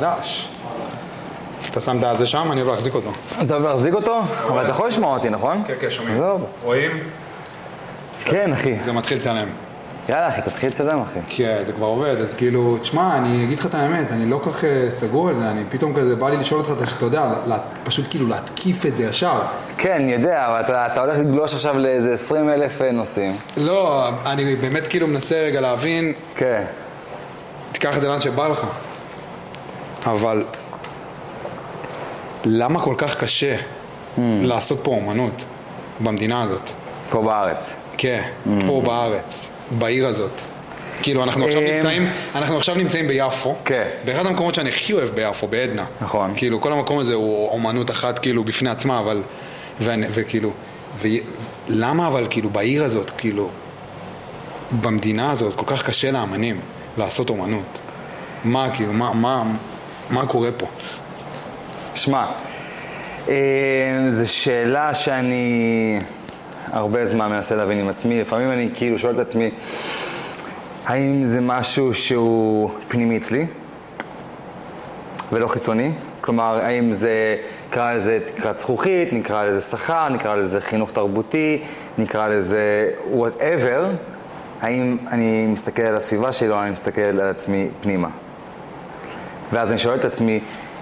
חדש. אתה שם את זה שם, אני אוהב להחזיק אותו. אתה אוהב להחזיק אותו? אבל אתה יכול לשמוע אותי, נכון? כן, כן, שומעים. רואים? כן, אחי. זה מתחיל לצלם. יאללה, אחי, תתחיל לצלם, אחי. כן, זה כבר עובד, אז כאילו, תשמע, אני אגיד לך את האמת, אני לא כל כך אה, סגור על זה, אני פתאום כזה, בא לי לשאול אותך, אתה יודע, פשוט כאילו להתקיף את זה ישר. כן, אני יודע, אבל אתה, אתה הולך לגלוש עכשיו לאיזה 20 אלף אה, נושאים. לא, אני באמת כאילו מנסה רגע להבין, כן. תיקח את זה לאן שבא לך. אבל למה כל כך קשה לעשות פה אומנות במדינה הזאת? פה בארץ. כן, פה בארץ, בעיר הזאת. כאילו, אנחנו עכשיו אמ, נמצאים, אנחנו עכשיו נמצאים ביפו. כן. באחד המקומות שאני הכי אוהב ביפו, בעדנה. נכון. כאילו, כל המקום הזה הוא אומנות אחת, כאילו, בפני עצמה, אבל... ואני- וכאילו... ולמה אבל, כאילו, בעיר הזאת, כאילו... במדינה הזאת, כל כך קשה לאמנים לעשות אומנות? מה, כאילו, מה, מה, מה קורה פה? שמע, אה, זו שאלה שאני הרבה זמן מנסה להבין עם עצמי. לפעמים אני כאילו שואל את עצמי, האם זה משהו שהוא פנימי אצלי ולא חיצוני? כלומר, האם זה, נקרא לזה תקרת זכוכית, נקרא לזה שכר, נקרא לזה חינוך תרבותי, נקרא לזה whatever, האם אני מסתכל על הסביבה שלי או אני מסתכל על עצמי פנימה? ואז אני שואל את עצמי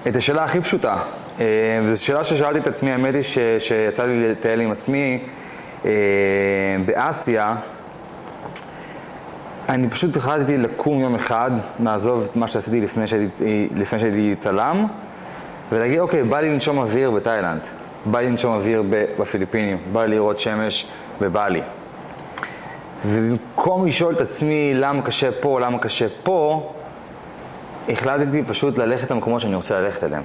את השאלה הכי פשוטה, אה, וזו שאלה ששאלתי את עצמי, האמת היא שיצא לי לטייל עם עצמי אה, באסיה, אני פשוט החלטתי לקום יום אחד, לעזוב את מה שעשיתי לפני שהייתי, לפני שהייתי צלם, ולהגיד, אוקיי, בא לי לנשום אוויר בתאילנד, בא לי לנשום אוויר בפיליפינים, בא לי לראות שמש בבלי. ובמקום לשאול את עצמי למה קשה פה, למה קשה פה, החלטתי פשוט ללכת למקומות שאני רוצה ללכת אליהם.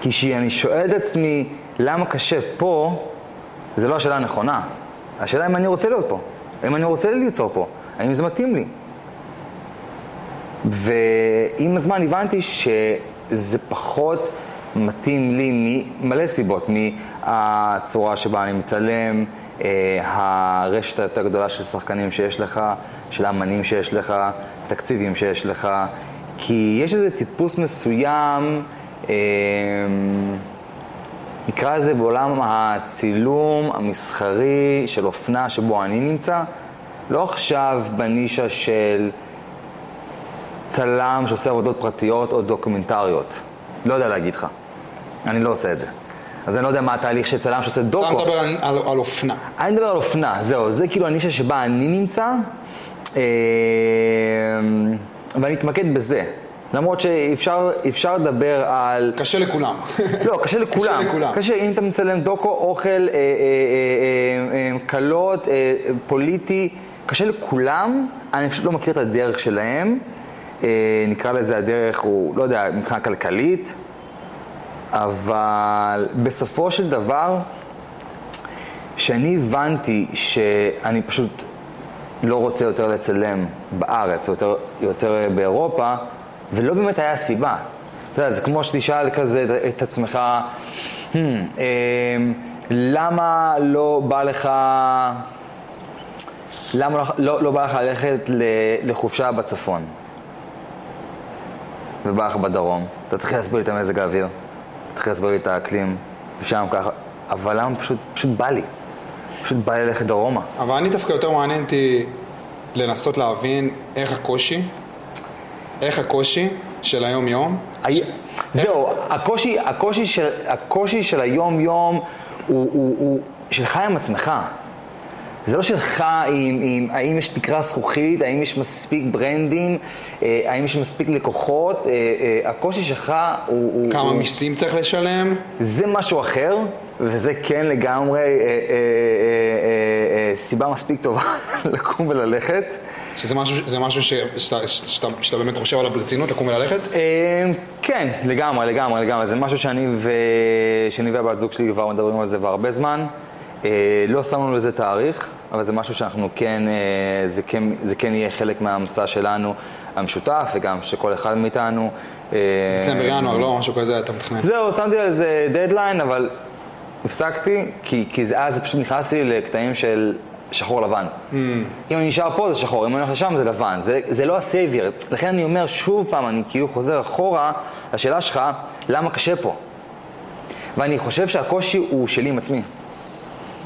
כי כשאני שואל את עצמי למה קשה פה, זה לא השאלה הנכונה. השאלה אם אני רוצה להיות פה, אם אני רוצה ליצור פה, האם זה מתאים לי. ועם הזמן הבנתי שזה פחות מתאים לי ממלא סיבות, מהצורה שבה אני מצלם, אה, הרשת היותר גדולה של שחקנים שיש לך, של האמנים שיש לך, תקציבים שיש לך, כי יש איזה טיפוס מסוים, אה, נקרא לזה בעולם הצילום המסחרי של אופנה שבו אני נמצא, לא עכשיו בנישה של צלם שעושה עבודות פרטיות או דוקומנטריות. לא יודע להגיד לך. אני לא עושה את זה. אז אני לא יודע מה התהליך של צלם שעושה אתה דוקו. מדבר על, על, על אופנה. אני מדבר על אופנה, זהו, זה כאילו הנישה שבה אני נמצא, ואני אתמקד בזה. למרות שאפשר אפשר לדבר על... קשה לכולם. לא, קשה לכולם. קשה לכולם. קשה, אם אתה מצלם דוקו, אוכל, אה, אה, אה, אה, אה, קלות, אה, פוליטי, קשה לכולם, אני פשוט לא מכיר את הדרך שלהם. אה, נקרא לזה הדרך, הוא, לא יודע, מבחינה כלכלית, אבל בסופו של דבר, שאני הבנתי שאני פשוט לא רוצה יותר לצלם בארץ, יותר, יותר באירופה, ולא באמת היה סיבה. אתה יודע, זה כמו שתשאל כזה את- עצמך, hmm, אה, למה לא בא לך, למה לא, לא, לא בא לך ללכת לחופשה בצפון, ובא לך בדרום? אתה תתחיל להסביר לי את המזג האוויר, תתחיל להסביר לי את האקלים, ושם ככה, אבל למה פשוט, פשוט בא לי? פשוט בא לי ללכת דרומה. אבל אני דווקא יותר מעניין אותי לנסות להבין איך הקושי, איך הקושי של היום-יום, הי- זהו, הקושי, הקושי, של, הקושי של היום-יום הוא, הוא, הוא שלך עם עצמך. זה לא שלך עם, עם האם יש תקרה זכוכית, האם יש מספיק ברנדים, אה, האם יש מספיק לקוחות, אה, אה, הקושי שלך הוא... הוא כמה הוא, מיסים צריך לשלם, זה משהו אחר, וזה כן לגמרי אה, אה, אה, אה, אה, סיבה מספיק טובה לקום וללכת. שזה משהו, זה משהו ש, שאתה, שאתה, שאתה באמת חושב עליו ברצינות, לקום וללכת? אה, כן, לגמרי, לגמרי, לגמרי. זה משהו שאני ו... שאני והבת זוג שלי כבר מדברים על זה כבר הרבה זמן. אה, לא שמנו לזה תאריך, אבל זה משהו שאנחנו כן, אה, זה כן, זה כן יהיה חלק מהמסע שלנו המשותף, וגם שכל אחד מאיתנו. אה, דצמבר, ינואר, לא? משהו כזה אתה מתכנן. זהו, שמתי על זה דדליין, אבל הפסקתי, כי, כי זה, אז פשוט נכנסתי לקטעים של שחור לבן. Mm. אם אני נשאר פה זה שחור, אם אני הולך לשם זה לבן. זה, זה לא הסביבה. לכן אני אומר שוב פעם, אני כאילו חוזר אחורה לשאלה שלך, למה קשה פה? ואני חושב שהקושי הוא שלי עם עצמי,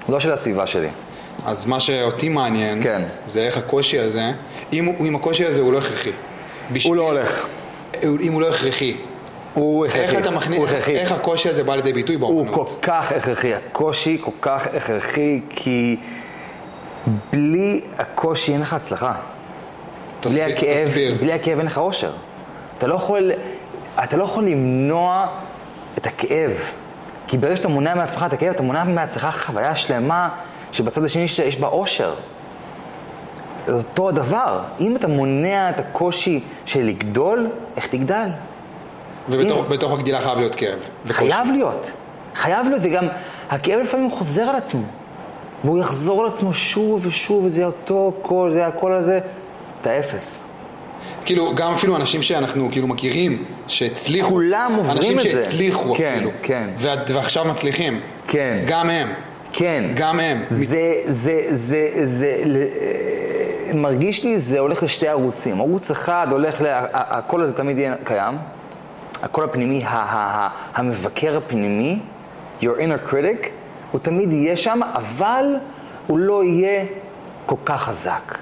לא של הסביבה שלי. אז מה שאותי מעניין, כן. זה איך הקושי הזה, אם, אם הקושי הזה הוא לא הכרחי. בשביל- הוא לא הולך. אם הוא לא הכרחי. הוא הכרחי. איך אתה מכניס, איך. איך הקושי הזה בא לידי ביטוי הוא כל באומנות? כך הכרחי, הקושי כל כך הכרחי, כי בלי הקושי אין לך הצלחה. בלי תסביר, הכאב, תסביר. בלי הכאב אין לך אושר. אתה לא יכול, אתה לא יכול למנוע את הכאב. כי ברגע שאתה מונע מעצמך את הכאב, אתה מונע מעצמך חוויה שלמה שבצד השני יש, בה אושר. זה אותו הדבר. אם אתה מונע את הקושי של לגדול, איך תגדל? ובתוך. בתוך הגדילה חייב להיות כאב. חייב להיות. חייב להיות, וגם הכאב לפעמים חוזר על עצמו. והוא יחזור על עצמו שוב ושוב, וזה יהיה אותו קול, זה יהיה הקול הזה. אתה אפס. כאילו, גם אפילו אנשים שאנחנו כאילו מכירים, שהצליחו. כולם עוברים אנשים את זה. שהצליחו כן, אפילו. כן. וה- ועכשיו מצליחים. כן. גם הם. כן. גם הם. זה, זה, זה, זה, אה, מרגיש לי זה הולך לשתי ערוצים. ערוץ אחד הולך, הקול הזה תמיד יהיה קיים. הקול הפנימי, המבקר הפנימי, your inner critic, הוא תמיד יהיה שם, אבל הוא לא יהיה כל כך חזק.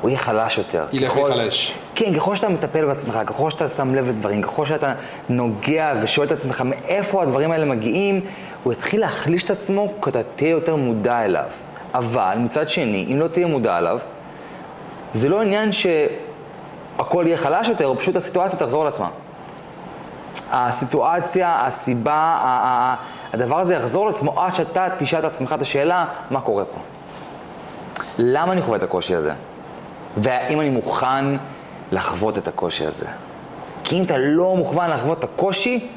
הוא יהיה חלש יותר. ילך וייחלש. כן, ככל שאתה מטפל בעצמך, ככל שאתה שם לב לדברים, ככל שאתה נוגע ושואל את עצמך מאיפה הדברים האלה מגיעים, הוא יתחיל להחליש את עצמו כי אתה תהיה יותר מודע אליו. אבל מצד שני, אם לא תהיה מודע אליו, זה לא עניין שהכל יהיה חלש יותר, פשוט הסיטואציה תחזור על עצמה. הסיטואציה, הסיבה, הדבר הזה יחזור על עצמו עד שאתה תשאל את עצמך את השאלה, מה קורה פה? למה אני חווה את הקושי הזה? והאם אני מוכן לחוות את הקושי הזה? כי אם אתה לא מוכן לחוות את הקושי,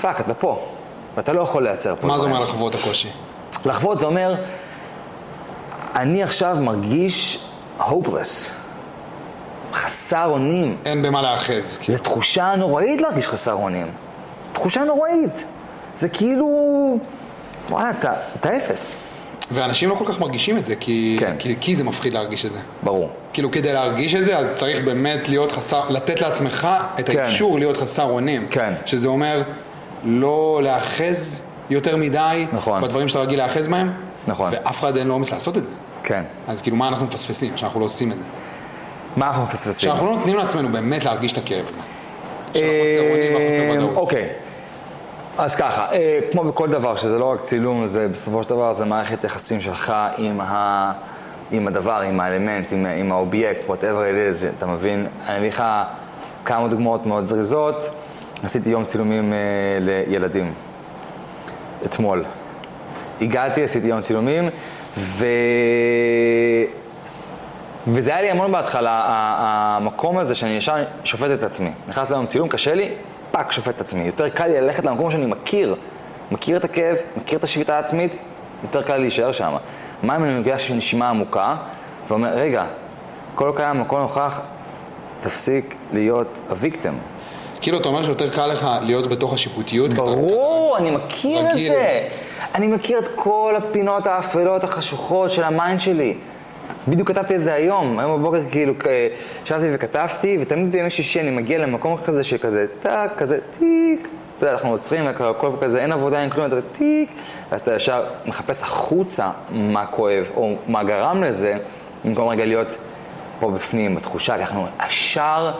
fuck, אתה פה. ואתה לא יכול לייצר פה. מה זה. אומר לחוות את הקושי? לחוות זה אומר, אני עכשיו מרגיש hopeless, חסר אונים. אין במה להאחז. כאילו. זו תחושה נוראית להרגיש חסר אונים. תחושה נוראית. זה כאילו, וואלה, אתה, אתה אפס. ואנשים לא כל כך מרגישים את זה, כי, כן. כי, כי זה מפחיד להרגיש את זה. ברור. כאילו כדי להרגיש את זה, אז צריך באמת להיות חסר, לתת לעצמך את כן. האישור להיות חסר אונים. כן. שזה אומר לא להאחז יותר מדי נכון. בדברים שאתה רגיל להאחז בהם. נכון. ואף אחד אין לו אומץ לעשות את זה. כן. אז כאילו מה אנחנו מפספסים, שאנחנו לא עושים את זה? מה אנחנו מפספסים? שאנחנו לא נותנים לעצמנו באמת להרגיש את הכאב הזה. של החוסר אונים והחוסר אה, ודאות. אוקיי. אז ככה, אה, כמו בכל דבר, שזה לא רק צילום, זה בסופו של דבר זה מערכת יחסים שלך עם, ה, עם הדבר, עם האלמנט, עם, עם האובייקט, whatever it is, אתה מבין? אני אביא לך כמה דוגמאות מאוד זריזות. עשיתי יום צילומים אה, לילדים, אתמול. הגעתי, עשיתי יום צילומים, ו... וזה היה לי המון בהתחלה, המקום הזה שאני ישר שופט את עצמי. נכנס ליום צילום, קשה לי, fuck, שופט את עצמי. יותר קל לי ללכת למקום שאני מכיר. מכיר את הכאב, מכיר את השפיטה העצמית, יותר קל לי להישאר שם. מה אם אני מגיש נשימה עמוקה, ואומר, רגע, הכל קיים, הכל נוכח, תפסיק להיות ה victim. כאילו אתה אומר שיותר קל לך להיות בתוך השיפוטיות. ברור, אני מכיר את רגיל. זה. אני מכיר את כל הפינות האפלות, החשוכות של ה mind שלי. בדיוק כתבתי את זה היום, היום בבוקר כאילו ישבתי וכתבתי, ותמיד בימי שישי אני מגיע למקום כזה שכזה טאק, כזה טיק, אתה יודע, אנחנו עוצרים, הכל כזה, אין עבודה, אין כלום, אתה טיק, ואז אתה ישר מחפש החוצה מה כואב, או מה גרם לזה, במקום רגע להיות פה בפנים, בתחושה, כי אנחנו ישר,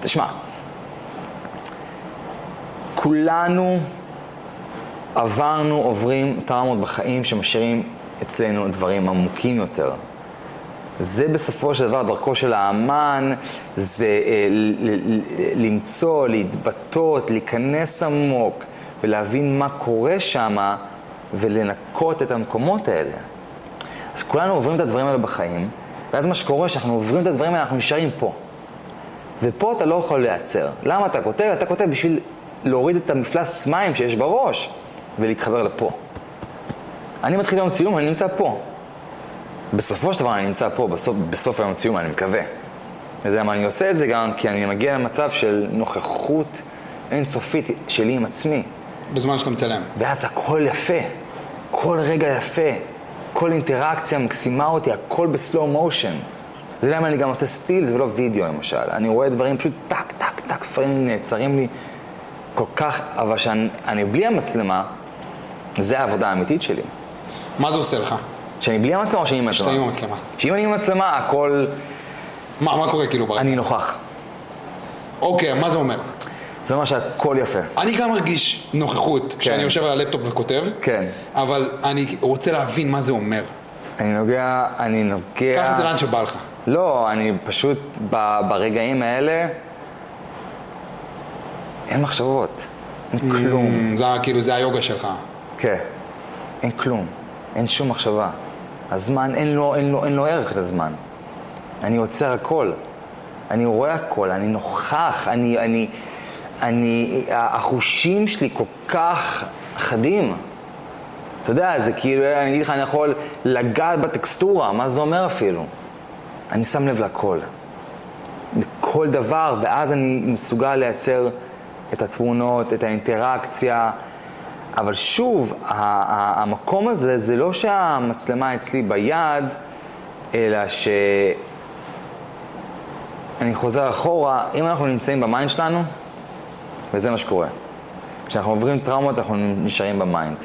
תשמע, כולנו עברנו, עוברים טראומות בחיים שמשאירים אצלנו דברים עמוקים יותר. זה בסופו של דבר דרכו של האמן, זה אה, למצוא, להתבטאות, להיכנס עמוק ולהבין מה קורה שם ולנקות את המקומות האלה. אז כולנו עוברים את הדברים האלה בחיים, ואז מה שקורה, שאנחנו עוברים את הדברים האלה, אנחנו נשארים פה. ופה אתה לא יכול להיעצר. למה אתה כותב? אתה כותב בשביל להוריד את המפלס מים שיש בראש ולהתחבר לפה. אני מתחיל יום צילום, אני נמצא פה. בסופו של דבר אני נמצא פה, בסוף, בסוף היום צילום, אני מקווה. וזה למה אני עושה את זה גם כי אני מגיע למצב של נוכחות אינסופית שלי עם עצמי. בזמן שאתה מצלם. ואז הכל יפה, כל רגע יפה. כל אינטראקציה מקסימה אותי, הכל בסלואו מושן. יודע למה אני גם עושה סטילס ולא וידאו למשל. אני רואה דברים פשוט טק, טק, טק, דברים נעצרים לי כל כך, אבל כשאני בלי המצלמה, זה העבודה האמיתית שלי. מה זה עושה לך? שאני בלי המצלמה או שאני עם המצלמה? שאתה עם המצלמה. שאם אני עם המצלמה, הכל... מה, מה קורה כאילו ברגע? אני נוכח. אוקיי, מה זה אומר? זה אומר שהכל יפה. אני גם מרגיש נוכחות כשאני יושב על הלפטופ וכותב, כן. אבל אני רוצה להבין מה זה אומר. אני נוגע, אני נוגע... קח את זה לאן שבא לך. לא, אני פשוט ב, ברגעים האלה, אין מחשבות, אין כלום. Mm, זה כאילו, זה היוגה שלך. כן, אין כלום, אין שום מחשבה. הזמן, אין לו, אין לו, אין לו ערך לזמן. אני עוצר הכל, אני רואה הכל, אני נוכח, אני, אני, אני, החושים שלי כל כך חדים. אתה יודע, זה כאילו, אני אגיד לך, אני יכול לגעת בטקסטורה, מה זה אומר אפילו? אני שם לב לכל. לכל דבר, ואז אני מסוגל לייצר את התמונות, את האינטראקציה. אבל שוב, המקום הזה, זה לא שהמצלמה אצלי ביד, אלא ש... אני חוזר אחורה, אם אנחנו נמצאים ב mind שלנו, וזה מה שקורה. כשאנחנו עוברים טראומות, אנחנו נשארים ב mind.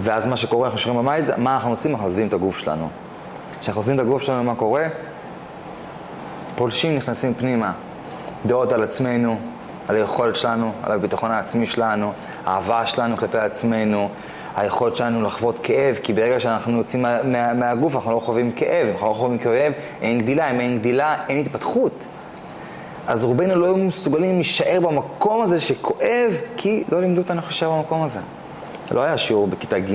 ואז מה שקורה, אנחנו נשארים ב mind, מה אנחנו עושים? אנחנו עוזבים את הגוף שלנו. כשאנחנו עוזבים את הגוף שלנו, מה קורה? פולשים נכנסים פנימה. דעות על עצמנו, על היכולת שלנו, על הביטחון העצמי שלנו, האהבה שלנו כלפי עצמנו, היכולת שלנו לחוות כאב, כי ברגע שאנחנו יוצאים מה, מה, מהגוף אנחנו לא חווים כאב, אנחנו לא חווים כאב, אין גדילה, אם אין גדילה, אין התפתחות. אז רובנו לא היו מסוגלים להישאר במקום הזה שכואב, כי לא לימדו אותנו איך להישאר במקום הזה. לא היה שיעור בכיתה ג'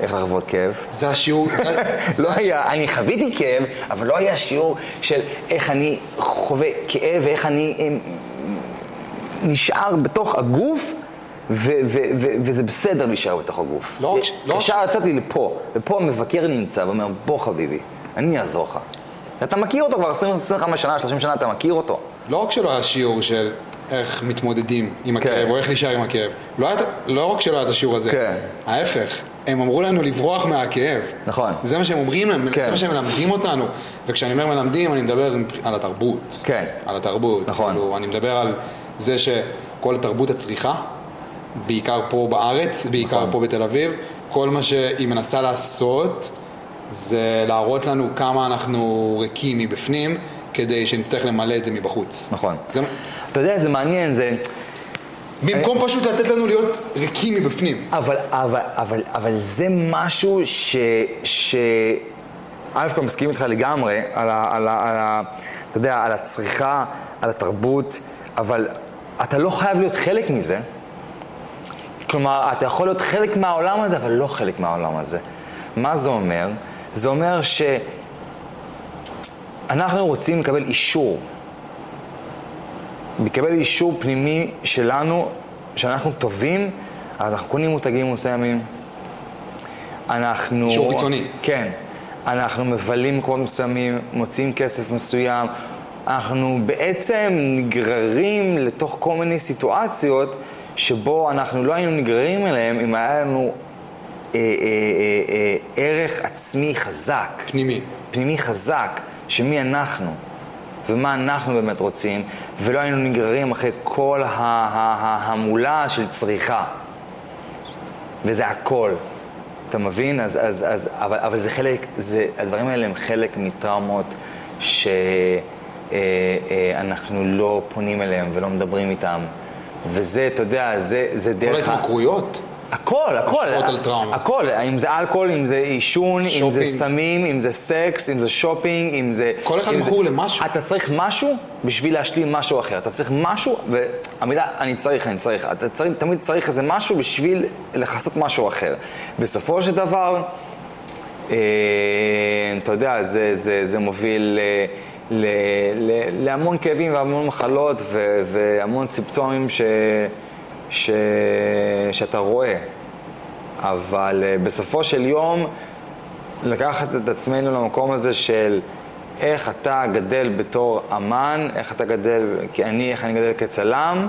איך לחוות כאב. זה השיעור, זה... לא היה, אני חוויתי כאב, אבל לא היה שיעור של איך אני חווה כאב ואיך אני אה, נשאר בתוך הגוף, ו- ו- ו- וזה בסדר להישאר בתוך הגוף. לא רק לא ישר יצאתי לפה, ופה המבקר נמצא ואומר, בוא חביבי, אני אעזור לך. אתה מכיר אותו כבר 20, 25 שנה, 30 שנה, אתה מכיר אותו. לא רק שלא היה שיעור של איך מתמודדים עם כן. הכאב, או איך להישאר עם הכאב. לא, היה, לא רק שלא היה את השיעור הזה, כן. ההפך, הם אמרו לנו לברוח מהכאב. נכון. זה מה שהם אומרים לנו, כן. זה מה שהם מלמדים אותנו. וכשאני אומר מלמדים, אני מדבר על התרבות. כן. על התרבות. נכון. כאילו, אני מדבר על זה שכל תרבות הצריכה, בעיקר פה בארץ, בעיקר נכון. פה בתל אביב, כל מה שהיא מנסה לעשות זה להראות לנו כמה אנחנו ריקים מבפנים, כדי שנצטרך למלא את זה מבחוץ. נכון. זה... אתה יודע, זה מעניין, זה... במקום פשוט לתת לנו להיות ריקים מבפנים. אבל, אבל, אבל, אבל זה משהו ש... ש... א' כל מסכים איתך לגמרי על ה... על ה, על ה אתה יודע, על הצריכה, על התרבות, אבל אתה לא חייב להיות חלק מזה. כלומר, אתה יכול להיות חלק מהעולם הזה, אבל לא חלק מהעולם הזה. מה זה אומר? זה אומר שאנחנו רוצים לקבל אישור. לקבל אישור פנימי שלנו, שאנחנו טובים, אז אנחנו קונים מותגים מסוימים. אנחנו... אישור חיצוני. כן. אנחנו מבלים מקומות מסוימים, מוציאים כסף מסוים. אנחנו בעצם נגררים לתוך כל מיני סיטואציות שבו אנחנו לא היינו נגררים אליהם אם היה לנו אה, אה, אה, אה, ערך עצמי חזק. פנימי. פנימי חזק, שמי אנחנו ומה אנחנו באמת רוצים, ולא היינו נגררים אחרי כל ההמולה של צריכה. וזה הכל. אתה מבין? אז, אז, אז, אבל, אבל זה חלק, זה, הדברים האלה הם חלק מטראומות שאנחנו לא פונים אליהם ולא מדברים איתם. וזה, אתה יודע, זה, זה כל דרך... ה- ההתמכרויות. הכל, הכל, השפעות על טראומה. הכל, אם זה אלכוהול, אם זה עישון, אם זה. סמים, אם זה סקס, אם זה שופינג, אם זה... כל אחד אם זה- מכור למשהו. אתה צריך משהו בשביל להשלים משהו אחר. אתה צריך משהו, והמילה אני צריך, אני צריך. אתה צריך, תמיד צריך איזה משהו בשביל לכסות משהו אחר. בסופו של דבר, אה, אתה יודע, זה, זה, זה מוביל אה, ל, ל, להמון כאבים והמון מחלות ו, והמון סימפטומים ש, ש, שאתה רואה. אבל אה, בסופו של יום, לקחת את עצמנו למקום הזה של איך אתה גדל בתור אמן, איך אתה גדל, כי אני, איך אני גדל כצלם,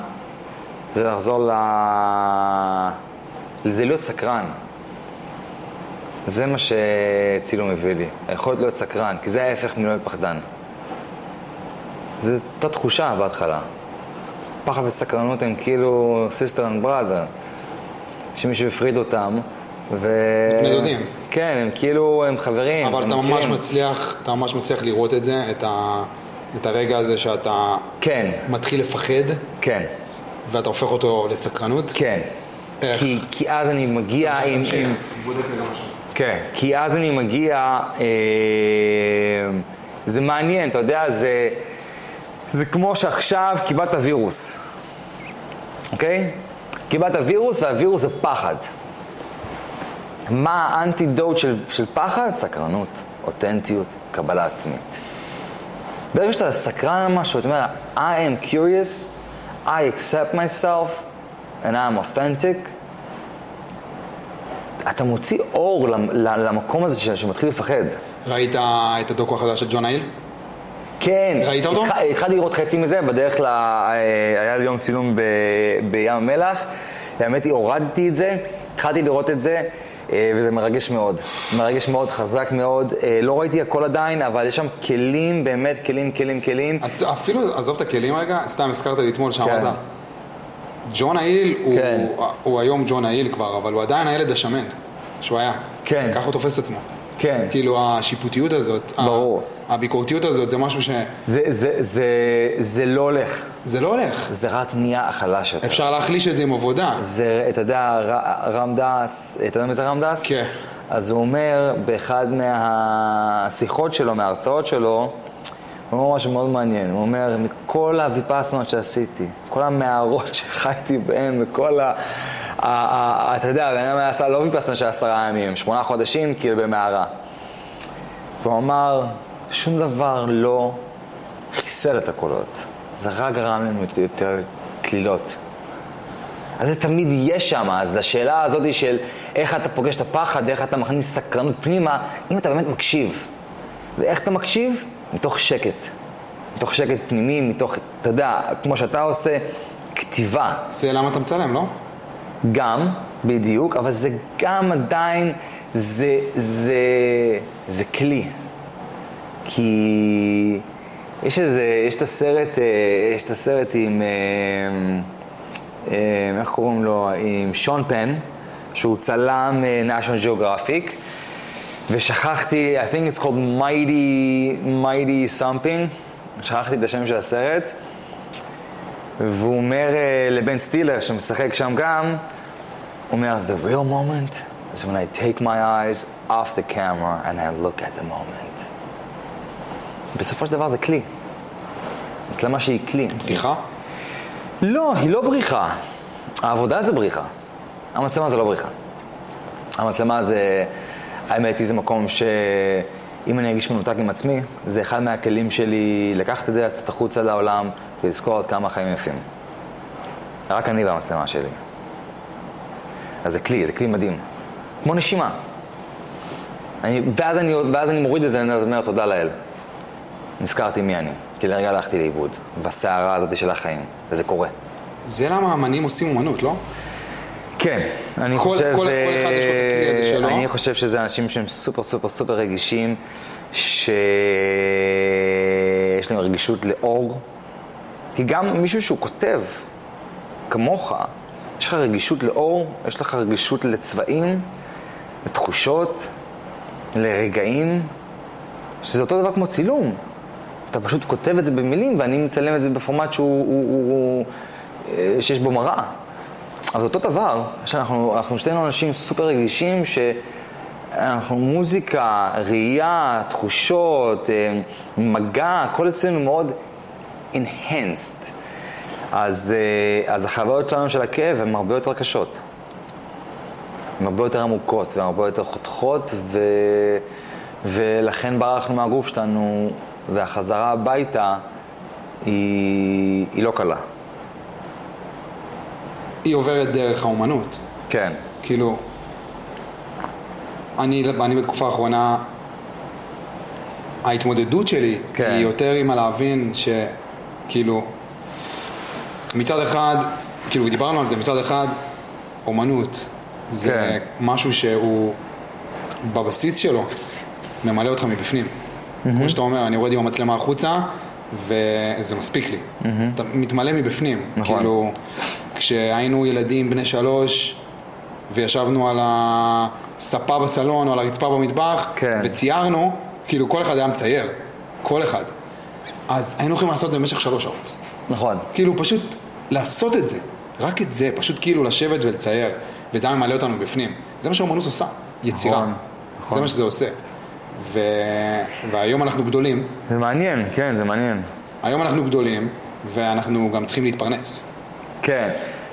זה לחזור ל... זה להיות סקרן. זה מה שצילום הביא לי, היכולת להיות סקרן, כי זה ההפך מלהיות פחדן. זו אותה תחושה בהתחלה. פחד וסקרנות הם כאילו sister and brother, שמישהו הפריד אותם, ו... בני דודים. כן, הם כאילו, הם חברים. אבל הם אתה ממש מכירים. מצליח, אתה ממש מצליח לראות את זה, את, ה, את הרגע הזה שאתה כן, מתחיל לפחד, כן, ואתה הופך אותו לסקרנות. כן. איך? כי, כי אז אני מגיע עם... עם... כן. כי אז אני מגיע, אה, זה מעניין, אתה יודע, זה, זה כמו שעכשיו קיבלת וירוס, אוקיי? קיבלת וירוס והווירוס זה פחד. מה האנטידוט של, של פחד? סקרנות, אותנטיות, קבלה עצמית. ברגע שאתה סקרן על משהו, אתה אומר, I am curious, I accept myself, and I am authentic, אתה מוציא אור למקום הזה שמתחיל לפחד. ראית את הדוקו החדש של ג'ון אייל? כן. ראית אותו? התח- התחלתי לראות חצי מזה, בדרך ל... אה, היה לי יום צילום ב... בים המלח, האמת היא, הורדתי את זה, התחלתי לראות את זה, אה, וזה מרגש מאוד. מרגש מאוד, חזק מאוד. אה, לא ראיתי הכל עדיין, אבל יש שם כלים, באמת כלים, כלים, כלים. אז אפילו, עזוב את הכלים רגע, סתם הזכרת לי אתמול שאמרת. כן. ג'ון האיל הוא, כן. הוא, הוא היום ג'ון האיל כבר, אבל הוא עדיין הילד השמן שהוא היה. כן. ככה הוא תופס את עצמו. כן. כאילו השיפוטיות הזאת, ה- ברור. הביקורתיות הזאת, זה משהו שזה זה, זה, זה, זה לא הולך, לא הולך. זה רק נהיה החלש יותר. אפשר להחליש את זה עם עבודה. זה, אתה יודע, ר- רם דס, אתה יודע מי זה רם דס? כן. אז הוא אומר באחד מהשיחות שלו, מההרצאות שלו, הוא אומר משהו מאוד מעניין, הוא אומר, מכל הוויפסנות שעשיתי, כל המערות שחייתי בהן, וכל ה... אתה יודע, הבן אדם עשה לא ויפסנה של עשרה ימים, שמונה חודשים, כאילו במערה. והוא אמר, שום דבר לא חיסל את הקולות, זה רק גרם לנו יותר קלילות. אז זה תמיד יהיה שם, אז השאלה הזאת היא של איך אתה פוגש את הפחד, איך אתה מכניס סקרנות פנימה, אם אתה באמת מקשיב. ואיך אתה מקשיב? מתוך שקט. מתוך שקט פנימי, מתוך, אתה יודע, כמו שאתה עושה, כתיבה. זה למה אתה מצלם, לא? גם, בדיוק, אבל זה גם עדיין, זה, זה, זה כלי. כי יש איזה, יש את הסרט, אה, יש את הסרט עם, אה, אה, איך קוראים לו? עם שון פן, שהוא צלם national geographic, ושכחתי, I think it's called mighty, mighty something, שכחתי את השם של הסרט. והוא אומר לבן סטילר, שמשחק שם גם, הוא אומר, The real moment is when I take my eyes off the camera and I look at the moment. בסופו של דבר זה כלי. מצלמה שהיא כלי. בריחה? לא, היא לא בריחה. העבודה זה בריחה. המצלמה זה לא בריחה. המצלמה זה, האמת היא, זה מקום שאם אני ארגיש מנותק עם עצמי, זה אחד מהכלים שלי לקחת את זה, לצאת החוצה לעולם ולזכור עד כמה החיים יפים. רק אני והמצלמה שלי. אז זה כלי, זה כלי מדהים. כמו נשימה. אני, ואז, אני, ואז אני מוריד את זה, אני אומר תודה לאל. נזכרתי מי אני, כי לרגע הלכתי לאיבוד, בסערה הזאת של החיים, וזה קורה. זה למה אמנים עושים אומנות, לא? כן, אני כל- חושב... כל- כל אחד יש לו את הכלי הזה אה, שלו. אני חושב שזה אנשים שהם סופר סופר סופר רגישים, שיש להם רגישות לאור. כי גם מישהו שהוא כותב, כמוך, יש לך רגישות לאור, יש לך רגישות לצבעים, לתחושות, לרגעים, שזה אותו דבר כמו צילום. אתה פשוט כותב את זה במילים, ואני מצלם את זה בפורמט שהוא, הוא, הוא, הוא, אה, שיש בו מראה. אבל אותו דבר, שאנחנו אנחנו שתינו אנשים סופר רגישים, שאנחנו מוזיקה, ראייה, תחושות, אה, מגע, הכל אצלנו מאוד enhanced. אז, אה, אז החוויות שלנו של הכאב הן הרבה יותר קשות. הן הרבה יותר עמוקות והן הרבה יותר חותכות, ו... ולכן ברחנו מהגוף שלנו, והחזרה הביתה היא, היא לא קלה. היא עוברת דרך האומנות. כן. כאילו, אני, אני בתקופה האחרונה, ההתמודדות שלי כן. היא יותר עם הלהבין שכאילו, מצד אחד, כאילו דיברנו על זה, מצד אחד, אומנות זה כן. משהו שהוא בבסיס שלו, ממלא אותך מבפנים. כמו שאתה אומר, אני יורד עם המצלמה החוצה, וזה מספיק לי. אתה מתמלא מבפנים. נכון. כאילו, כשהיינו ילדים בני שלוש, וישבנו על הספה בסלון או על הרצפה במטבח, כן. וציירנו, כאילו כל אחד היה מצייר, כל אחד. אז היינו יכולים לעשות את זה במשך שלוש שעות. נכון. כאילו פשוט לעשות את זה, רק את זה, פשוט כאילו לשבת ולצייר, וזה היה ממלא אותנו בפנים. זה מה שאומנות עושה, יצירה. נכון, נכון. זה מה שזה עושה. ו... והיום אנחנו גדולים, זה מעניין, כן, זה מעניין. היום אנחנו גדולים, ואנחנו גם צריכים להתפרנס. כן,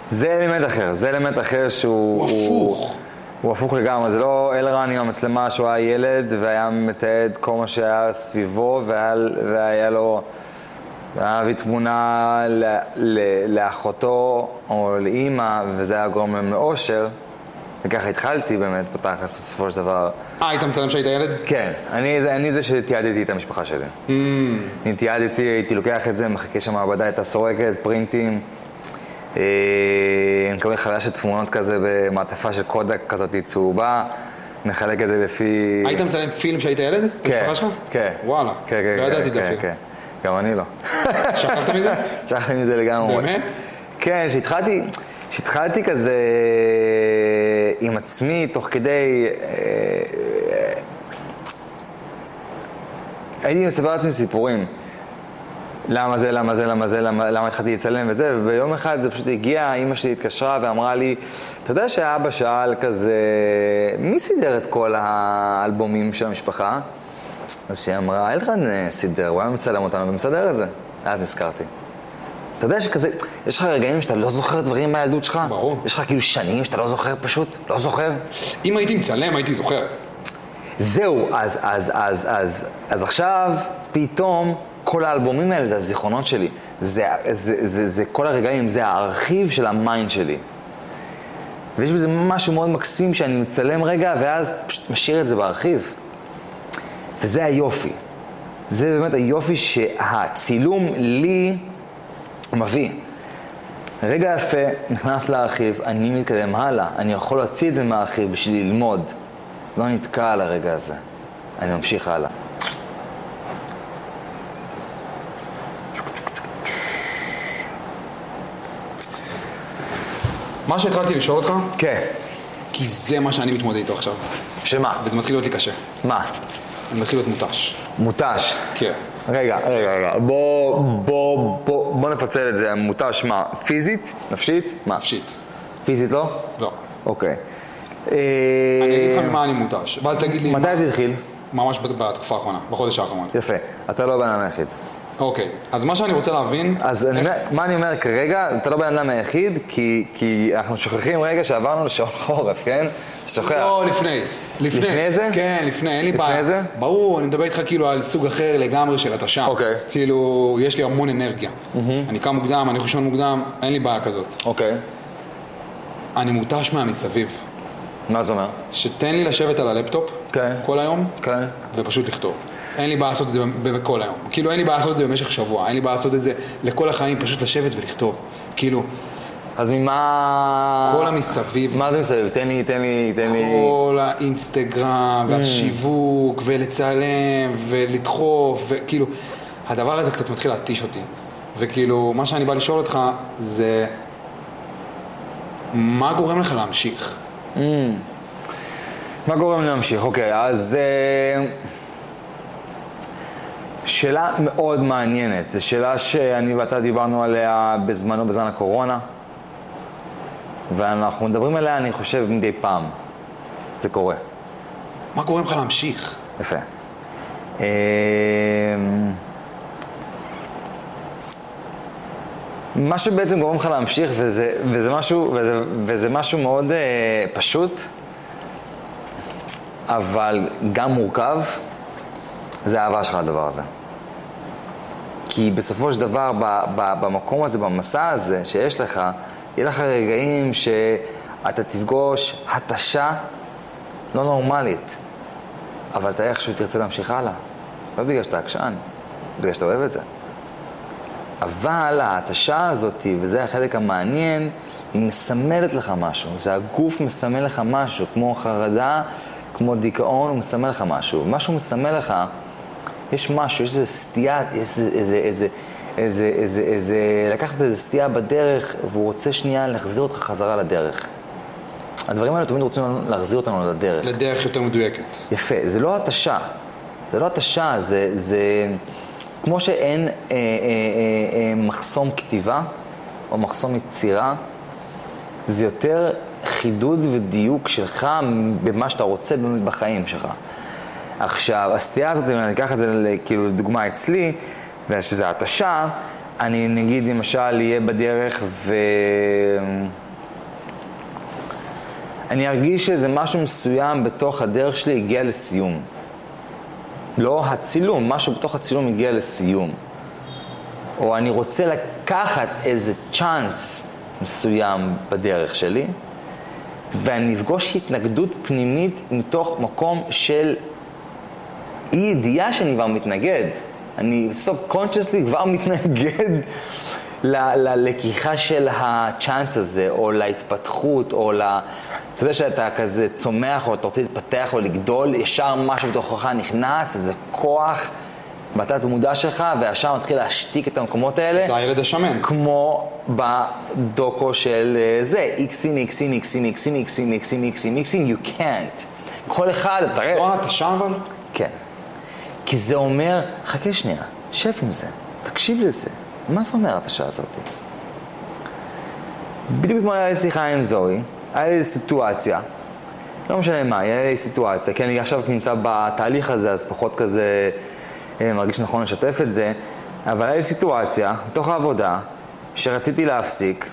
זה אלמנט אחר, זה אלמנט אחר שהוא... הוא הפוך. הוא הפוך לגמרי, זה לא אלרן עם המצלמה שהוא היה ילד והיה מתעד כל מה שהיה סביבו והיה, והיה לו... היה מביא תמונה ל, ל, לאחותו או לאימא וזה היה גורם להם לאושר וככה התחלתי באמת בתכלס בסופו של דבר. אה, היית מצלם כשהיית ילד? כן, אני, זה- אני זה שתיעדתי את המשפחה שלי. Mm, אני תיעדתי, הייתי לוקח את זה, מחכה שהמעבדה הייתה סורקת, פרינטים. אה, אני מקבל חוויה של תמונות כזה במעטפה של קודק כזאת צהובה, מחלק את זה לפי... היית מצלם פילם כשהיית ילד? כן, במשפחה שלך? כן. וואלה. כן, כן, לא כן, ידעתי את זה כן, אפילו. כן. גם אני לא. שכחת מזה? שכחתי מזה לגמרי. באמת? כן, שהתחלתי, שהתחלתי כזה עם עצמי, תוך כדי... אה, הייתי מספר לעצמי סיפורים. למה זה, למה זה, למה זה, למה, למה התחלתי לצלם וזה, וביום אחד זה פשוט הגיע, אימא שלי התקשרה ואמרה לי, אתה יודע שאבא שאל כזה, מי סידר את כל האלבומים של המשפחה? אז היא אמרה, אלרן אה, סידר, הוא היה מצלם אותנו ומסדר את זה. אז נזכרתי. אתה יודע שכזה, יש לך רגעים שאתה לא זוכר דברים מהילדות שלך? ברור. יש לך כאילו שנים שאתה לא זוכר פשוט? לא זוכר? אם הייתי מצלם, הייתי זוכר. זהו, אז, אז, אז, אז, אז עכשיו, פתאום, כל האלבומים האלה זה הזיכרונות שלי. זה, זה, זה, זה, זה כל הרגעים, זה הארכיב של ה mind שלי. ויש בזה משהו מאוד מקסים שאני מצלם רגע, ואז פשוט משאיר את זה בארכיב. וזה היופי. זה באמת היופי שהצילום לי מביא. רגע יפה, נכנס לארכיב, אני מתקדם הלאה. אני יכול להוציא את זה מהארכיב בשביל ללמוד. לא נתקע על הרגע הזה. אני ממשיך הלאה. מה שהתחלתי לשאול אותך, כן. כי זה מה שאני מתמודד איתו עכשיו. שמה? וזה מתחיל להיות לי קשה. מה? אני מתחיל להיות מותש. מותש. כן. רגע, רגע, רגע. בוא, בוא, בוא, בוא נפצל את זה. מותש מה? פיזית? נפשית? מה? נפשית. פיזית לא? לא. אוקיי. אני אגיד לך ממה אני מותש. ואז תגיד לי... מתי זה התחיל? ממש בתקופה האחרונה, בחודש האחרון. יפה. אתה לא בן אדם היחיד. אוקיי, אז מה שאני רוצה להבין... אז אני אומר, מה אני אומר כרגע, אתה לא בן אדם היחיד, כי, כי אנחנו שוכחים רגע שעברנו לשעון חורף, כן? אתה שוכח. לא, לפני. לפני. לפני זה? כן, לפני, אין לי לפני בעיה. זה? ברור, אני מדבר איתך כאילו על סוג אחר לגמרי של התשה. אוקיי. כאילו, יש לי המון אנרגיה. אני קם מוקדם, אני חושן מוקדם, אין לי בעיה כזאת. אוקיי. אני מותש מהמסביב. מה זה אומר? שתן לי לשבת על הלפטופ כן. כל היום, כן. ופשוט לכתוב. אין לי בעיה לעשות את זה ב- ב- כל היום. כאילו, אין לי בעיה לעשות את זה במשך שבוע. אין לי בעיה לעשות את זה לכל החיים, פשוט לשבת ולכתוב. כאילו, אז ממה... כל המסביב. מה זה מסביב? תן לי, תן לי, תן לי... כל האינסטגרם והשיווק ולצלם ולדחוף וכאילו הדבר הזה קצת מתחיל להתיש אותי וכאילו מה שאני בא לשאול אותך זה מה גורם לך להמשיך? מה גורם להמשיך? אוקיי, אז... אה, שאלה מאוד מעניינת. זו שאלה שאני ואתה דיברנו עליה בזמנו, בזמן הקורונה, ואנחנו מדברים עליה, אני חושב, מדי פעם. זה קורה. מה גורם לך להמשיך? יפה. אה, מה שבעצם גורם לך להמשיך, וזה, וזה, משהו, וזה, וזה משהו מאוד אה, פשוט, אבל גם מורכב, זה האהבה שלך לדבר הזה. כי בסופו של דבר, ב, ב, במקום הזה, במסע הזה שיש לך, יהיה לך רגעים שאתה תפגוש התשה לא נורמלית, אבל אתה איכשהו תרצה להמשיך הלאה. לא בגלל שאתה עקשן, בגלל שאתה אוהב את זה. אבל ההתשה הזאת, וזה החלק המעניין, היא מסמלת לך משהו. זה הגוף מסמל לך משהו, כמו חרדה, כמו דיכאון, הוא מסמל לך משהו. מה שהוא מסמל לך, יש משהו, יש איזו סטייה, איזה, איזה, איזה, איזה, איזה, איזה, לקחת איזה סטייה בדרך, והוא רוצה שנייה להחזיר אותך חזרה לדרך. הדברים האלה תמיד רוצים להחזיר אותנו לדרך. לדרך יותר מדויקת. יפה, זה לא התשה. זה לא התשה, זה, זה כמו שאין אה, אה, אה, אה, מחסום כתיבה או מחסום יצירה, זה יותר חידוד ודיוק שלך במה שאתה רוצה בחיים שלך. עכשיו, הסטייה הזאת, אם אני אקח את זה כאילו לדוגמה אצלי, ושזה התשה, אני נגיד למשל אהיה בדרך ו... אני ארגיש שזה משהו מסוים בתוך הדרך שלי הגיע לסיום. לא הצילום, משהו בתוך הצילום הגיע לסיום. או אני רוצה לקחת איזה צ'אנס מסוים בדרך שלי, ואני אפגוש התנגדות פנימית מתוך מקום של אי ידיעה שאני כבר מתנגד. אני סוף קונצ'סלי כבר מתנגד ללקיחה של הצ'אנס הזה, או להתפתחות, או ל... אתה יודע שאתה כזה צומח, או אתה רוצה להתפתח או לגדול, ישר משהו בתוכך נכנס, איזה כוח בתת מודע שלך, וישר מתחיל להשתיק את המקומות האלה. זה הילד השמן. כמו בדוקו של אה, זה, איקסים, איקסים, איקסים, איקסים, איקסים, איקסים, איקסים, איקסים, you can't. כל אחד, אתה רואה... זו התשה אבל? כן. כי זה אומר, חכה שנייה, שב עם זה, תקשיב לזה. מה זה אומר התשה הזאת? בדיוק אתמול היה לי שיחה עם זוהי, היה לי סיטואציה, לא משנה מה, היה לי סיטואציה, כי אני עכשיו נמצא בתהליך הזה, אז פחות כזה אה, מרגיש נכון לשתף את זה, אבל היה לי סיטואציה, בתוך העבודה, שרציתי להפסיק,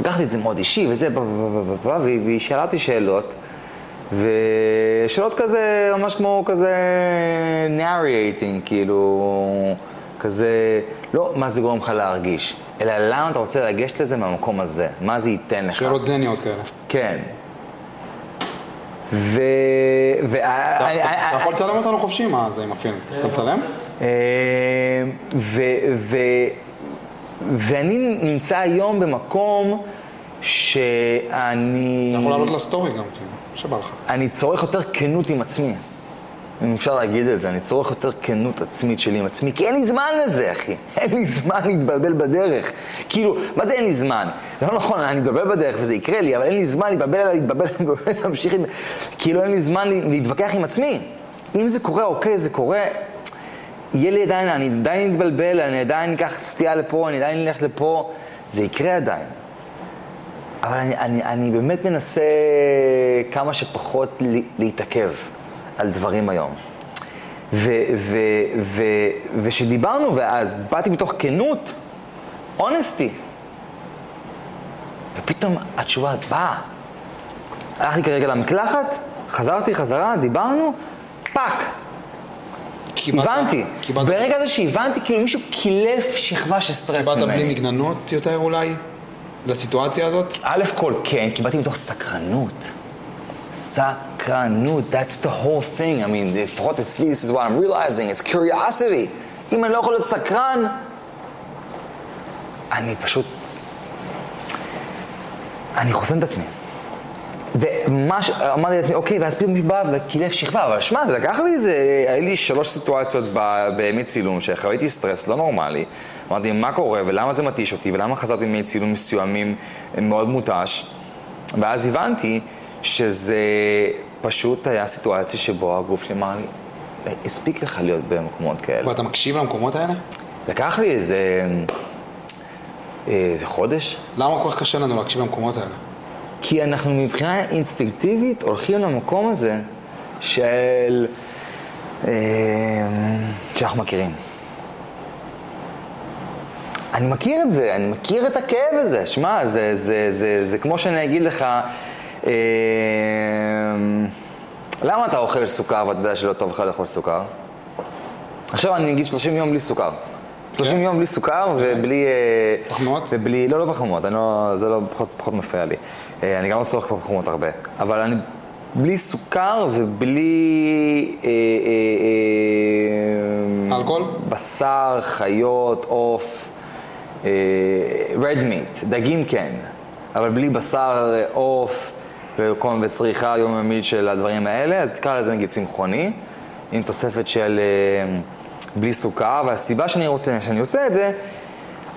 לקחתי את זה מאוד אישי וזה, והיא שאלה אותי שאלות, ושאלות כזה, ממש כמו כזה narrating, כאילו, כזה, לא מה זה גורם לך להרגיש, אלא למה אתה רוצה לגשת לזה מהמקום הזה, מה זה ייתן לך. שאלות זניות כאלה. כן. ו... ו... אתה יכול לצלם אותנו חופשי, מה זה עם הפילם? אתה מצלם? אה, ו... ו... ואני נמצא היום במקום שאני... אתה יכול לעלות לסטורי גם, כאילו, שבא לך. אני צורך יותר כנות עם עצמי. אם אפשר להגיד את זה, אני צורך יותר כנות עצמית שלי עם עצמי, כי אין לי זמן לזה, אחי. אין לי זמן להתבלבל בדרך. כאילו, מה זה אין לי זמן? זה לא נכון, אני מתבלבל בדרך וזה יקרה לי, אבל אין לי זמן להתבלבל, להתבלבל, להתבלבל, להמשיך עם... כאילו, אין לי זמן להתווכח עם עצמי. אם זה קורה, אוקיי, זה קורה. יהיה לי עדיין, אני עדיין אתבלבל, אני עדיין אקח סטייה לפה, אני עדיין אלך לפה, זה יקרה עדיין. אבל אני, אני, אני באמת מנסה כמה שפחות להתעכב. על דברים היום. וכשדיברנו, ואז באתי מתוך כנות, אונסטי, ופתאום התשובה באה. הלכתי כרגע למקלחת, חזרתי חזרה, דיברנו, fuck. הבנתי. ברגע הזה שהבנתי, כאילו מישהו קילף שכבה של סטרס ממני. קיבלת בלי מגננות יותר אולי? לסיטואציה הזאת? א' כל כן, קיבלתי מתוך סקרנות. סקרנות, that's the whole thing. I mean, לפחות אצלי, this is what I'm realizing, it's curiosity. אם אני לא יכול להיות סקרן, אני פשוט... אני חוסם את עצמי. ומה ש... אמרתי לעצמי, אוקיי, ואז פתאום מישהו בא וקילף שכבה, אבל שמע, זה לקח לי איזה... היה לי שלוש סיטואציות בימי צילום, שחוויתי סטרס לא נורמלי. אמרתי, מה קורה, ולמה זה מתיש אותי, ולמה חזרתי מימי צילום מסוימים מאוד מותש. ואז הבנתי שזה פשוט היה סיטואציה שבו הגוף שלי אמר לי, הספיק לך להיות במקומות כאלה. ואתה מקשיב למקומות האלה? לקח לי איזה... איזה חודש. למה כל כך קשה לנו להקשיב למקומות האלה? כי אנחנו מבחינה אינסטינקטיבית הולכים למקום הזה של... אה, שאנחנו מכירים. אני מכיר את זה, אני מכיר את הכאב הזה. שמע, זה, זה, זה, זה, זה כמו שאני אגיד לך, אמ, למה אתה אוכל סוכר ואתה יודע שלא טוב לך לאכול סוכר? עכשיו אני אגיד 30 יום בלי סוכר. 30 כן. יום בלי סוכר ובלי... אה, פחמות? ובלי, לא, לא פחמות, לא, זה לא פחות, פחות מפריע לי. אה, אני גם לא צורך פחמות הרבה. אבל אני בלי סוכר ובלי... אה, אלכוהול? בשר, חיות, עוף, רד מיט, דגים כן, אבל בלי בשר, עוף. וצריכה יומיומית של הדברים האלה, אז תקרא לזה נגיד צמחוני, עם תוספת של אה, בלי סוכר, והסיבה שאני רוצה, שאני עושה את זה,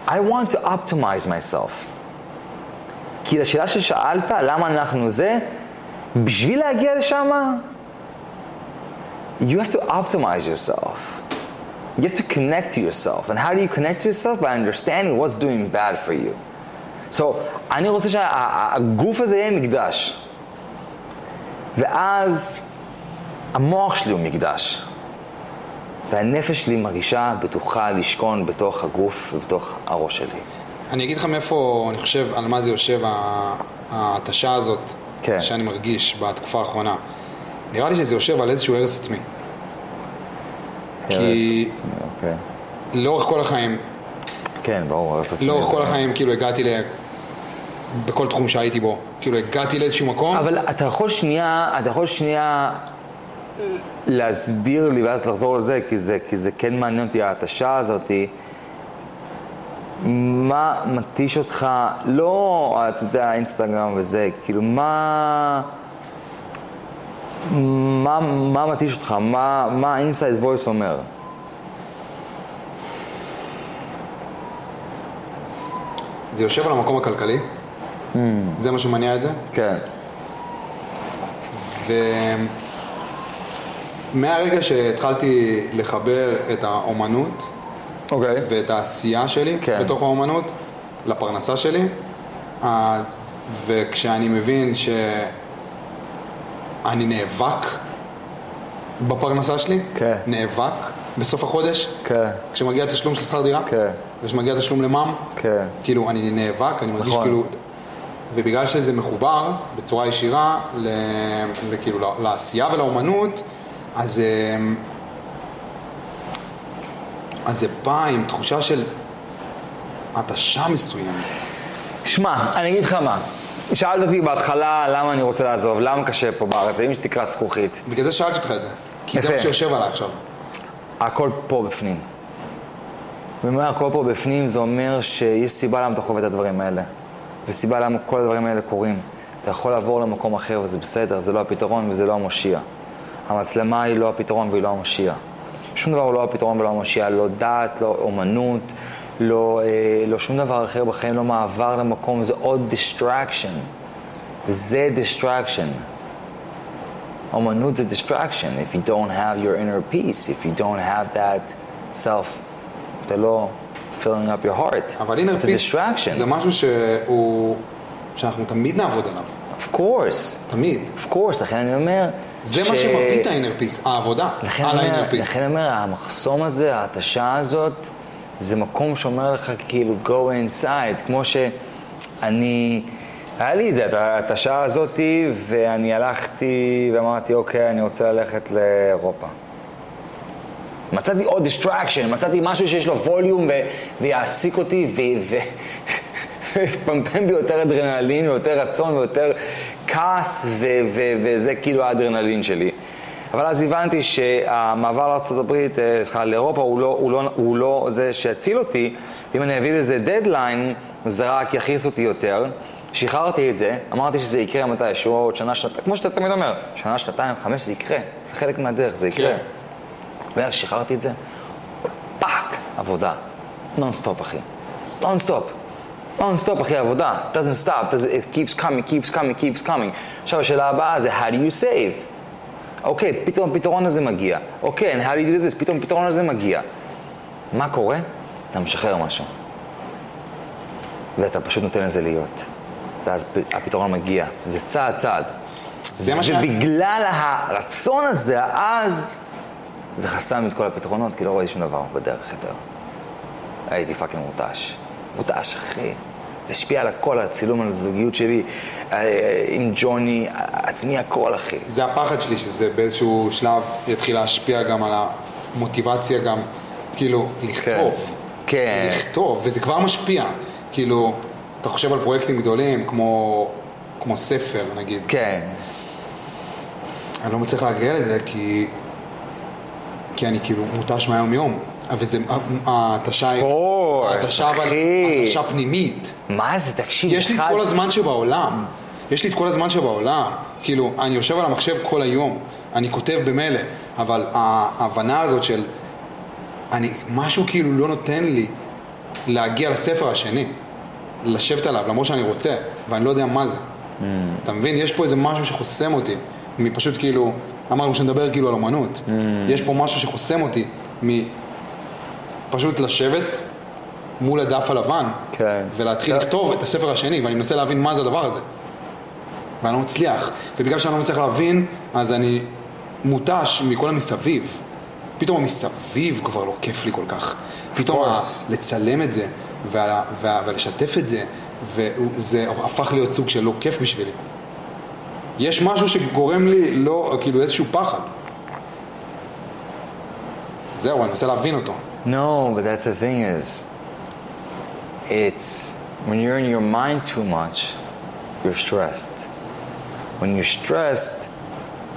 I want to optimize myself. כי לשאלה ששאלת, למה אנחנו זה, בשביל להגיע לשם, you have to optimize yourself. You have to connect to yourself. And how do you connect to yourself? By understanding what's doing bad for you. So, אני רוצה שהגוף הזה יהיה מקדש. ואז המוח שלי הוא מקדש. והנפש שלי מרגישה בטוחה לשכון בתוך הגוף ובתוך הראש שלי. אני אגיד לך מאיפה, אני חושב, על מה זה יושב, ההתשה הזאת, כן. שאני מרגיש בתקופה האחרונה. נראה לי שזה יושב על איזשהו הרס עצמי. כי- עצמי, אוקיי. לאורך כל החיים, כן, ברור, הרס עצמי. לאורך כל החיים, כאילו הגעתי ל... בכל תחום שהייתי בו. כאילו הגעתי לאיזשהו מקום, אבל אתה יכול שנייה, אתה יכול שנייה להסביר לי ואז לחזור לזה, כי זה, כי זה כן מעניין אותי, ההתשה הזאתי. מה מתיש אותך, לא, אתה יודע, אינסטגרם וזה, כאילו, מה... מה, מה מתיש אותך? מה, מה ה-inside voice אומר? זה יושב על המקום הכלכלי. זה מה שמניע את זה. כן. ומהרגע שהתחלתי לחבר את האומנות אוקיי. ואת העשייה שלי כן. בתוך האומנות לפרנסה שלי, אז, וכשאני מבין שאני נאבק בפרנסה שלי, כן. נאבק בסוף החודש, כן, כשמגיע תשלום של שכר דירה, כן. וכשמגיע תשלום למע"מ, כן. כאילו אני נאבק, אני מרגיש נכון. כאילו, ובגלל שזה מחובר בצורה ישירה ל, ל, כאילו, ל- לעשייה ולאומנות, אז, אמ, אז זה בא עם תחושה של התשה מסוימת. שמע, אני אגיד לך מה. שאלת אותי בהתחלה למה אני רוצה לעזוב, למה קשה פה בארץ, ואם יש תקרת זכוכית. בגלל זה שאלתי אותך את זה, כי זה. מה שיושב עליי עכשיו. הכל פה בפנים. ומה הכל פה בפנים זה אומר שיש סיבה למה אתה חווה את הדברים האלה. וסיבה למה כל הדברים האלה קורים. אתה יכול לעבור למקום אחר וזה בסדר, זה לא הפתרון וזה לא המושיע. המצלמה היא לא הפתרון והיא לא המושיע. שום דבר הוא לא הפתרון ולא המושיע, לא דת, לא אומנות, לא, אה, לא שום דבר אחר בחיים, לא מעבר למקום, זה עוד distraction. זה distraction. אומנות זה distraction. If you don't have your inner peace, if you don't have that self, אתה לא filling up your heart. אבל inner It's a peace distraction. זה משהו שהוא, שאנחנו תמיד נעבוד עליו, Of course, תמיד. of course, לכן אני אומר... זה ש- מה שמביא את ה-inner peace, העבודה על ה-inner peace. לכן אני אומר, המחסום הזה, ההתשה הזאת, זה מקום שאומר לך כאילו go inside, כמו שאני, היה לי את זה, את ההתשה הזאתי, ואני הלכתי ואמרתי, אוקיי, אני רוצה ללכת לאירופה. מצאתי עוד distraction, מצאתי משהו שיש לו ווליום ו- ויעסיק אותי ו- ו- ויפמפם בי יותר אדרנלין ויותר רצון ויותר כעס ו- ו- וזה כאילו האדרנלין שלי. אבל אז הבנתי שהמעבר לארה"ב, אה, סליחה, לאירופה, הוא לא, הוא, לא, הוא לא זה שיציל אותי. אם אני אביא לזה דדליין, זה רק יכעיס אותי יותר. שחררתי את זה, אמרתי שזה יקרה מתישהו, עוד שנה, שנתיים, כמו שאתה תמיד אומר, שנה, שנתיים, חמש, זה יקרה. זה חלק מהדרך, זה יקרה. כן. ואז שחררתי את זה, fuck, עבודה. נונסטופ, אחי. Nonstop. Nonstop, אחי, עבודה. doesn't stop, it keeps coming, keeps coming, keeps coming. עכשיו, השאלה הבאה זה, how do you save? אוקיי, פתאום הפתרון הזה מגיע. אוקיי, and how do you do this? פתאום הפתרון הזה מגיע. מה קורה? אתה משחרר משהו. ואתה פשוט נותן לזה להיות. ואז הפתרון מגיע. זה צעד צעד. זה מה ש... ובגלל הרצון הזה, אז, זה חסם את כל הפתרונות, כי לא ראיתי שום דבר בדרך יותר. הייתי פאקינג מותש. מותש, אחי. השפיע על הכל, על הצילום, על הזוגיות שלי, אה, עם ג'וני, עצמי הכל, אחי. זה הפחד שלי, שזה באיזשהו שלב יתחיל להשפיע גם על המוטיבציה גם, כאילו, לכתוב. כן. לכתוב, וזה כבר משפיע. כאילו, אתה חושב על פרויקטים גדולים, כמו, כמו ספר, נגיד. כן. אני לא מצליח להגיע לזה, כי, כי אני כאילו מותש מהיום יום. אבל זה, ההתשה אבל, אחי. התשה פנימית. מה זה, תקשיב, יש לי את כל הזמן שבעולם, יש לי את כל הזמן שבעולם, כאילו, אני יושב על המחשב כל היום, אני כותב במילא, אבל ההבנה הזאת של, אני, משהו כאילו לא נותן לי להגיע לספר השני, לשבת עליו, למרות שאני רוצה, ואני לא יודע מה זה. Mm. אתה מבין? יש פה איזה משהו שחוסם אותי, מפשוט כאילו, אמרנו שנדבר כאילו על אמנות, mm. יש פה משהו שחוסם אותי מפשוט לשבת מול הדף הלבן, כן. ולהתחיל כן. לכתוב את הספר השני, ואני מנסה להבין מה זה הדבר הזה. ואני לא מצליח, ובגלל שאני לא מצליח להבין, אז אני מותש מכל המסביב. פתאום המסביב כבר לא כיף לי כל כך. פתאום ה- לצלם את זה, וה- וה- ולשתף את זה, וזה הפך להיות סוג של לא כיף בשבילי. יש משהו שגורם לי לא, כאילו איזשהו פחד. זהו, אני מנסה להבין אותו. No, but that's the thing is, it's when you're in your mind too much, you're stressed. When you're stressed,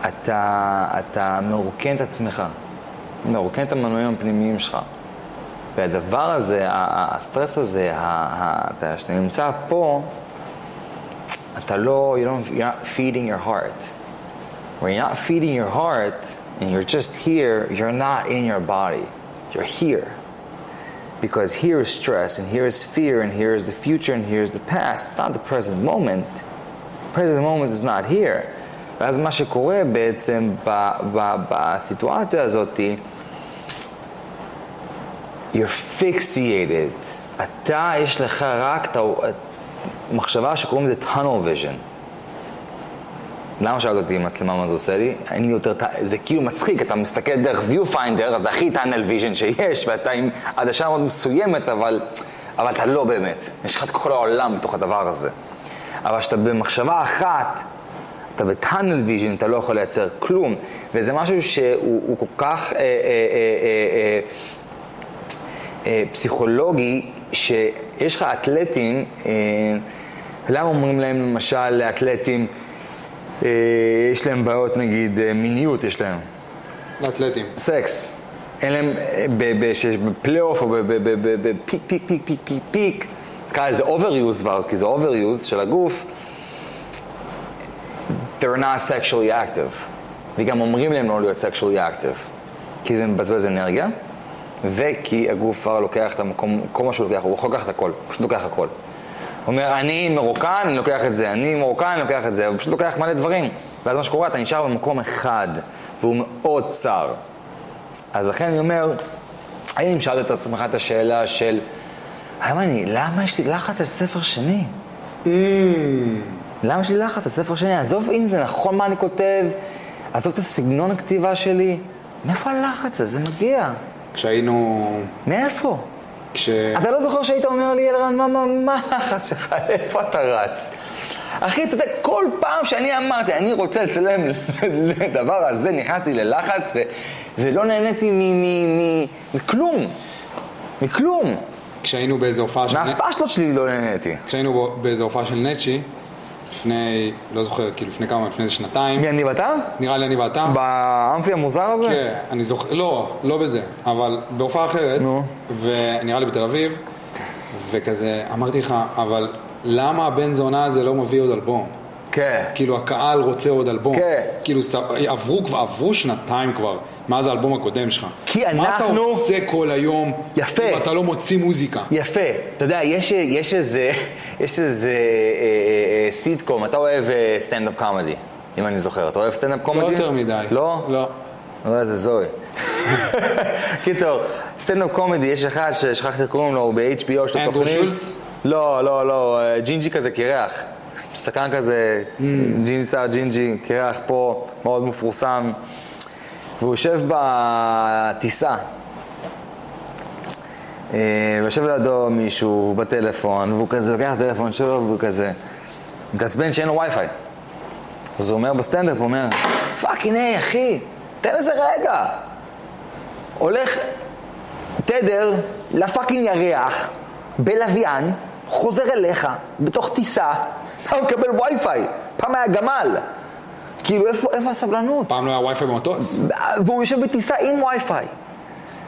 אתה, אתה מרוקן את עצמך, מרוקן את המנועים הפנימיים שלך. והדבר הזה, הסטרס הזה, שאתה נמצא פה, אתה לא, you don't, you're not feeding your heart. When you're not feeding your heart, and you're just here, you're not in your body. You're here. Because here is stress, and here is fear, and here is the future, and here is the past. It's not the present moment. present moment is not here. ואז מה שקורה בעצם ב, ב, בסיטואציה הזאת, you're fixated. אתה, יש לך רק את המחשבה שקוראים לזה tunnel vision. למה שאלת אותי מצלמה מה זה עושה לי? אין לי יותר, זה כאילו מצחיק, אתה מסתכל דרך viewfinder, זה הכי tunnel vision שיש, ואתה עם עדשה מאוד מסוימת, אבל, אבל אתה לא באמת. יש לך את כל העולם בתוך הדבר הזה. אבל כשאתה במחשבה אחת, אתה ב tunnel vision, אתה לא יכול לייצר כלום, וזה משהו שהוא כל כך אה, אה, אה, אה, אה, פסיכולוגי, שיש לך אתלטים, אה, למה אומרים להם למשל לאתלטים, אה, יש להם בעיות נגיד אה, מיניות, יש להם. לאתלטים. סקס. אין להם, בפלייאוף או בפיק, פיק, פיק, פיק, פיק, פיק, נקרא לזה overuse כבר, כי זה overuse של הגוף, they're not sexually active. וגם אומרים להם לא להיות sexually active, כי זה מבזבז אנרגיה, וכי הגוף כבר לוקח את המקום, כל מה שהוא לוקח, הוא יכול לקחת הכל, הוא פשוט לוקח הכל. אומר, אני מרוקן, אני לוקח את זה, אני מרוקן, אני לוקח את זה, הוא פשוט לוקח מלא דברים. ואז מה שקורה, אתה נשאר במקום אחד, והוא מאוד צר. אז לכן אני אומר, האם שאלת את עצמך את השאלה של, האם אני, למה יש לי לחץ על ספר שני? Mm. למה יש לי לחץ על ספר שני? עזוב אם זה נכון מה אני כותב, עזוב את הסגנון הכתיבה שלי, מאיפה הלחץ הזה מגיע? כשהיינו... מאיפה? כש... אתה לא זוכר שהיית אומר לי, אלרן, מה, מה, מה הלחץ שלך? איפה אתה רץ? אחי, אתה יודע, כל פעם שאני אמרתי, אני רוצה לצלם לדבר הזה, נכנסתי ללחץ ו- ולא נהניתי מכלום. מכלום. כשהיינו באיזו הופעה של... מהפשלות שלי לא נהניתי. כשהיינו באיזו הופעה של נצ'י, לפני, לא זוכר, כאילו לפני כמה, לפני איזה שנתיים. מי, אני ואתה? נראה לי אני ואתה. באמפי המוזר הזה? כן, אני זוכר, לא, לא בזה, אבל בהופעה אחרת, נו. ונראה לי בתל אביב, וכזה, אמרתי לך, אבל למה הבן זונה הזה לא מביא עוד אלבום? כן. כאילו הקהל רוצה עוד אלבום. כן. כאילו ס- עברו כבר, עברו שנתיים כבר, מאז האלבום הקודם שלך. כי מה אתה אנחנו- עושה כל היום, יפה. אם אתה לא מוציא מוזיקה? יפה. אתה יודע, יש, יש איזה, יש איזה אה, אה, אה, סיטקום, אתה אוהב סטנדאפ קומדי, אם אני זוכר. אתה אוהב סטנדאפ לא קומדי? יותר מדי. לא? לא. לא, זה זוהי. קיצור, סטנדאפ קומדי, יש אחד ששכחתי איך קוראים לו, הוא ב-HBO, יש לו אנדרו תוכנית. שולץ? לא, לא, לא, ג'ינג'י כזה קרח. שחקן כזה, Mm. ג'ינג'י סער ג'ינג'י, קרח פה, מאוד מפורסם. והוא יושב בטיסה. אה, ויושב לידו מישהו הוא בטלפון, והוא כזה לוקח את הטלפון שלו, והוא כזה מתעצבן שאין לו וי-פיי. אז הוא אומר בסטנדאפ, הוא אומר, fucking היי, אחי, תן לזה רגע. הולך תדר ל fucking ירח, בלוויין, חוזר אליך, בתוך טיסה, אתה מקבל וי-פיי. פעם היה גמל. כאילו, איפה, איפה הסבלנות? פעם לא היה וי-פיי במטוס? והוא יושב בטיסה עם וי-פיי.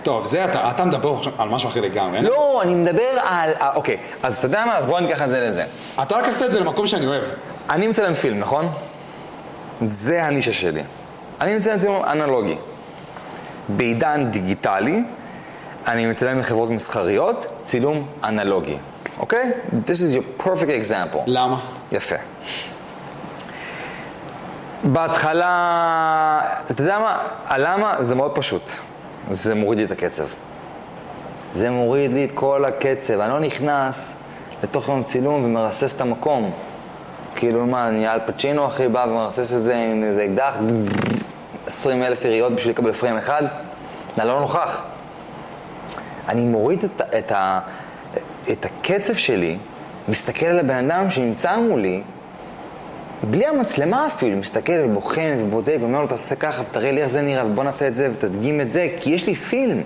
טוב, זה אתה, אתה מדבר על משהו אחר לגמרי. לא, אני מדבר על... אה, אוקיי, אז אתה יודע מה? אז בוא ניקח את זה לזה. אתה לקחת את זה למקום שאני אוהב. אני מצלם פילם, נכון? זה הנישה שלי. אני מצלם צילום אנלוגי. בעידן דיגיטלי, אני מצלם לחברות מסחריות, צילום אנלוגי, אוקיי? This is your perfect example. למה? יפה. בהתחלה, אתה יודע מה, הלמה? זה מאוד פשוט. זה מוריד לי את הקצב. זה מוריד לי את כל הקצב. אני לא נכנס לתוך יום צילום ומרסס את המקום. כאילו מה, אני אל פצ'ינו אחי בא ומרסס את זה עם איזה אקדח, 20 אלף יריות בשביל לקבל פריים אחד, אני לא נוכח. אני מוריד את, את, ה, את הקצב שלי, מסתכל על הבן אדם שנמצא מולי, בלי המצלמה אפילו, מסתכל ובוחן ובודק ואומר לו תעשה ככה ותראה לי איך זה נראה ובוא נעשה את זה ותדגים את זה, כי יש לי פילם.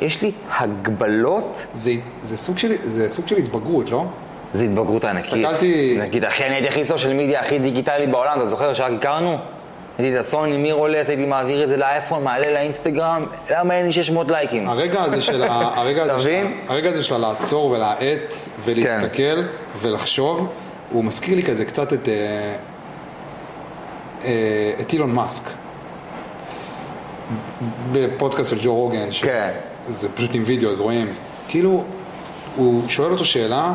יש לי הגבלות, זה, זה, סוג של, זה סוג של התבגרות, לא? זה התבגרות ענקית. הסתכלתי- נגיד, אחי, אני הייתי הכי סושיאל מדיה הכי דיגיטלי בעולם, אתה זוכר שרק הכרנו? הייתי את הסוני מירולס, הייתי מעביר את זה לאייפון, מעלה לאינסטגרם, למה אין לי 600 לייקים? הרגע הזה של, ה, הרגע הזה של? הרגע הזה של לעצור ולהאט ולהסתכל כן. ולחשוב, הוא מזכיר לי כזה קצת את, אה, אה, את אילון מאסק. בפודקאסט של ג'ו רוגן, כן. זה פשוט עם וידאו, אז רואים, כאילו, הוא שואל אותו שאלה,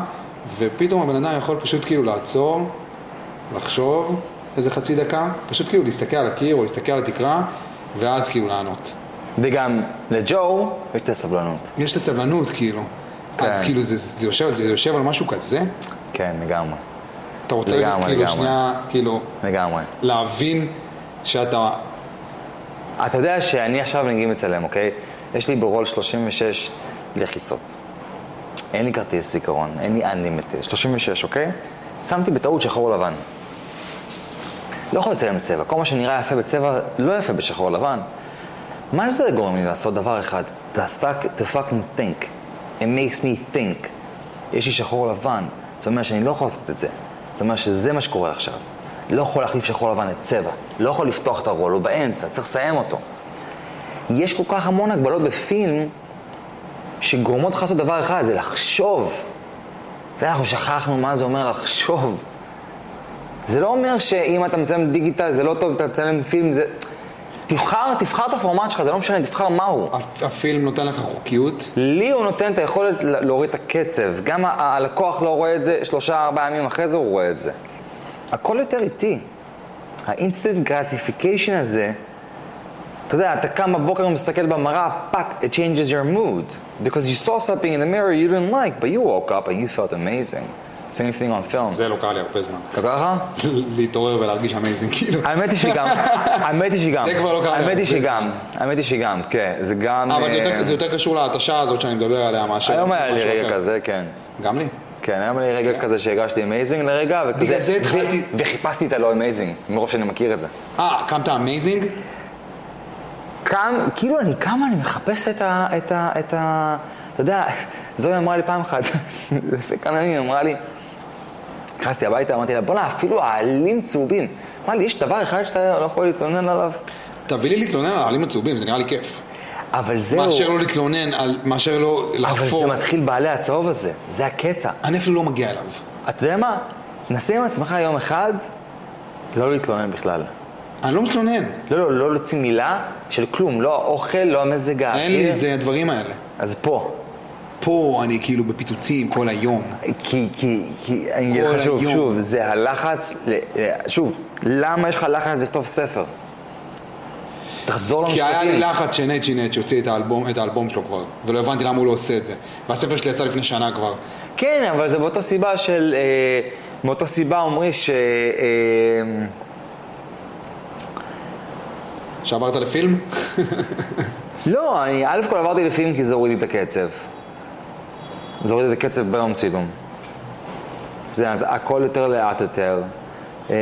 ופתאום הבן אדם יכול פשוט כאילו לעצור, לחשוב איזה חצי דקה, פשוט כאילו להסתכל על הקיר או להסתכל על התקרה, ואז כאילו לענות. וגם לג'ו יש את הסבלנות. יש את הסבלנות, כאילו. כן. אז כאילו זה, זה, יושב, זה יושב על משהו כזה, כן, לגמרי. אתה רוצה לגמרי, כאילו לגמרי. שנייה, כאילו, לגמרי. להבין שאתה, אתה יודע שאני עכשיו נגיד מצלם, אוקיי? יש לי ברול 36 לחיצות. אין לי כרטיס זיכרון, אין לי unlimited, 36, אוקיי? שמתי בטעות שחור לבן. לא יכול לצלם בצבע, כל מה שנראה יפה בצבע לא יפה בשחור לבן. מה זה גורם לי לעשות דבר אחד? To, fuck, to fucking think. It makes me think. יש לי שחור לבן, זאת אומרת שאני לא יכול לעשות את זה. זאת אומרת שזה מה שקורה עכשיו. לא יכול להחליף שחור לבן לצבע. לא יכול לפתוח את הרול, הוא באמצע, צריך לסיים אותו. יש כל כך המון הגבלות בפילם שגורמות לך לעשות דבר אחד, זה לחשוב. ואנחנו שכחנו מה זה אומר לחשוב. זה לא אומר שאם אתה מצלם דיגיטל זה לא טוב, אתה מצלם פילם, זה... תבחר, תבחר את הפורמט שלך, זה לא משנה, תבחר מהו. הפ- הפילם נותן לך חוקיות, לי הוא נותן את היכולת להוריד את הקצב. גם הלקוח לא רואה את זה, שלושה, ארבעה ימים אחרי זה הוא רואה את זה. הכל יותר איטי. ה instant gratification הזה, אתה יודע, אתה קם בבוקר ומסתכל במראה, fuck, it changes your mood. Because you saw something in the mirror you didn't like, but you woke up and you felt amazing. Same thing on film. זה לא קרה לי הרבה זמן. אתה קרה לך? להתעורר ולהרגיש amazing, כאילו. האמת היא שגם, האמת היא שגם, זה כבר לא קרה לי האמת היא שגם, האמת היא שגם, כן, זה גם... אבל זה אה, יותר- זה יותר קשור להתשה הזאת שאני מדבר עליה מאשר היום היה לי רגע. כזה, כן. גם לי. כן, היה לי רגע כזה שהרגשתי amazing לרגע, וכזה... בגלל זה התחלתי- וחיפשתי את הלא amazing, מרוב שאני מכיר את זה. אה, קמת amazing? קם, כאילו אני קם, אני מחפש את ה... את ה... את ה... אתה יודע, זוהי אמרה לי פעם אחת, לפני כמה ימים היא אמרה לי, נכנסתי הביתה, אמרתי לה, בואנה, אפילו העלים צהובים. אמרה לי, יש דבר אחד שאתה לא יכול להתלונן עליו? תביא לי להתלונן על העלים הצהובים, זה נראה לי כיף. אבל זהו, מאשר לא להתלונן על, מאשר לא אבל לחפור. זה מתחיל בעלה הצהוב הזה, זה הקטע. אני אפילו לא מגיע אליו. אתה יודע מה? נסה עם עצמך יום אחד, לא להתלונן בכלל. אני לא מתלונן. לא, לא, לא להוציא מילה של כלום, לא האוכל, לא המזג האוויר. אין לי את זה, הדברים האלה. אז פה. פה אני כאילו בפיצוצים כל היום. כי, כי, כי, אני אגיד לך שוב, היום. שוב, זה הלחץ, ל- שוב, למה יש לך לחץ לכתוב ספר? תחזור כי היה לי למשפטים. לחץ שנייט שינט שהוציא את האלבום, את האלבום שלו כבר, ולא הבנתי למה הוא לא עושה את זה. והספר שלי יצא לפני שנה כבר. כן, אבל זה באותה סיבה של, אה, מאותה סיבה אומרים ש... אה, שעברת לפילם? לא, אני א' כל עברתי לפילם כי זה הוריד לי את הקצב. זה הוריד לי את הקצב ביום צילום. זה הכל יותר לאט יותר. אה,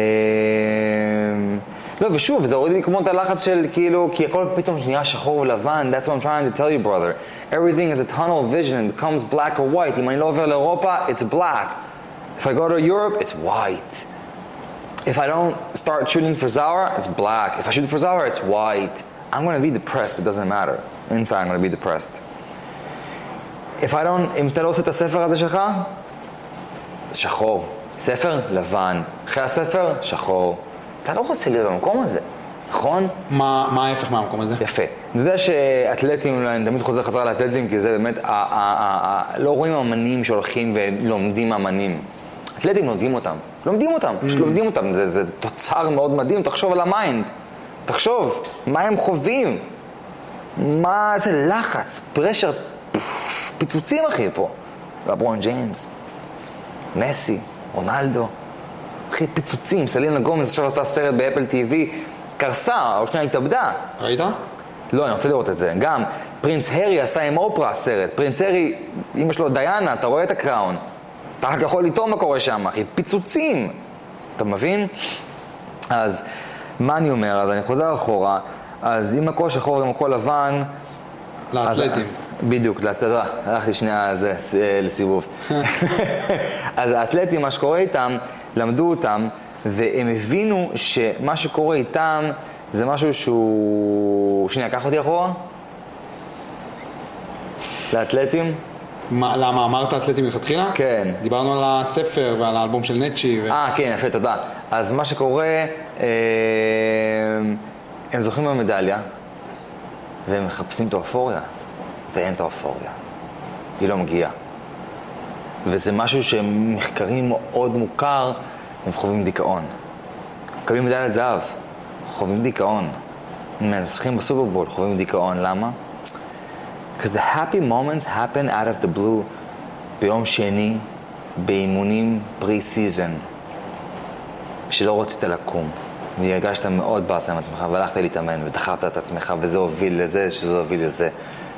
לא, ושוב, זה הוריד לי כמו את הלחץ של כאילו, כי הכל פתאום נהיה שחור ולבן, that's what I'm trying to tell you brother. Everything is a tunnel vision, it becomes black or white. אם אני לא עובר לאירופה, it's black. If I go to Europe, it's white. If I don't start shooting for Zara, it's black. If I shoot for Zara, it's white. I'm gonna be depressed, it doesn't matter. Inside I'm gonna be depressed. If I don't, אם אתה לא עושה את הספר הזה שלך, שחור. ספר, לבן. אחרי הספר, שחור. אתה לא רוצה להיות במקום הזה, נכון? מה, מה ההפך מהמקום הזה? יפה. אני יודע שאתלטים, אני תמיד חוזר חזרה לאתלטים, כי זה באמת, ה- ה- ה- ה- לא רואים אמנים שהולכים ולומדים אמנים. אתלטים לומדים אותם, לומדים אותם, פשוט לומדים אותם, זה, זה תוצר מאוד מדהים, תחשוב על ה mind, תחשוב, מה הם חווים, מה זה לחץ, pressure, פיצוצים אחי פה. לברון ג'יימס, מסי, רונלדו, אחי פיצוצים, סלינה גומז עכשיו עשתה סרט באפל TV, קרסה, או שנייה התאבדה. ראית? לא, אני רוצה לראות את זה. גם פרינץ הרי עשה עם אופרה סרט. פרינץ הרי, אמא שלו דיאנה, אתה רואה את הקראון. אתה רק יכול לטעום מה קורה שם, אחי. פיצוצים. אתה מבין? אז מה אני אומר? אז אני חוזר אחורה. אז אם הכל שחור עם הכל לבן... לאתלטים. בדיוק, יודע, הלכתי שנייה זה, אה, לסיבוב. אז האתלטים, מה שקורה איתם, למדו אותם, והם הבינו שמה שקורה איתם זה משהו שהוא... שנייה, קח אותי אחורה. לאתלטים? מה, למה אמרת אתלטים מלכתחילה? כן. דיברנו על הספר ועל האלבום של נצ'י. ו... אה, כן, יפה, תודה. אז מה שקורה, אה, הם זוכים במדליה, והם מחפשים את האופוריה, ואין את האופוריה. היא לא מגיעה. וזה משהו שמחקרים מאוד מוכר, הם חווים דיכאון. מקבלים מדליית זהב, חווים דיכאון. מנצחים בסופרבול, חווים דיכאון. למה? Because the happy moments happen out of the blue ביום שני, באימונים preseason, שלא רצית לקום, והרגשת מאוד באסה עם עצמך, והלכת להתאמן, ודחפת את עצמך, וזה הוביל לזה, שזה הוביל לזה.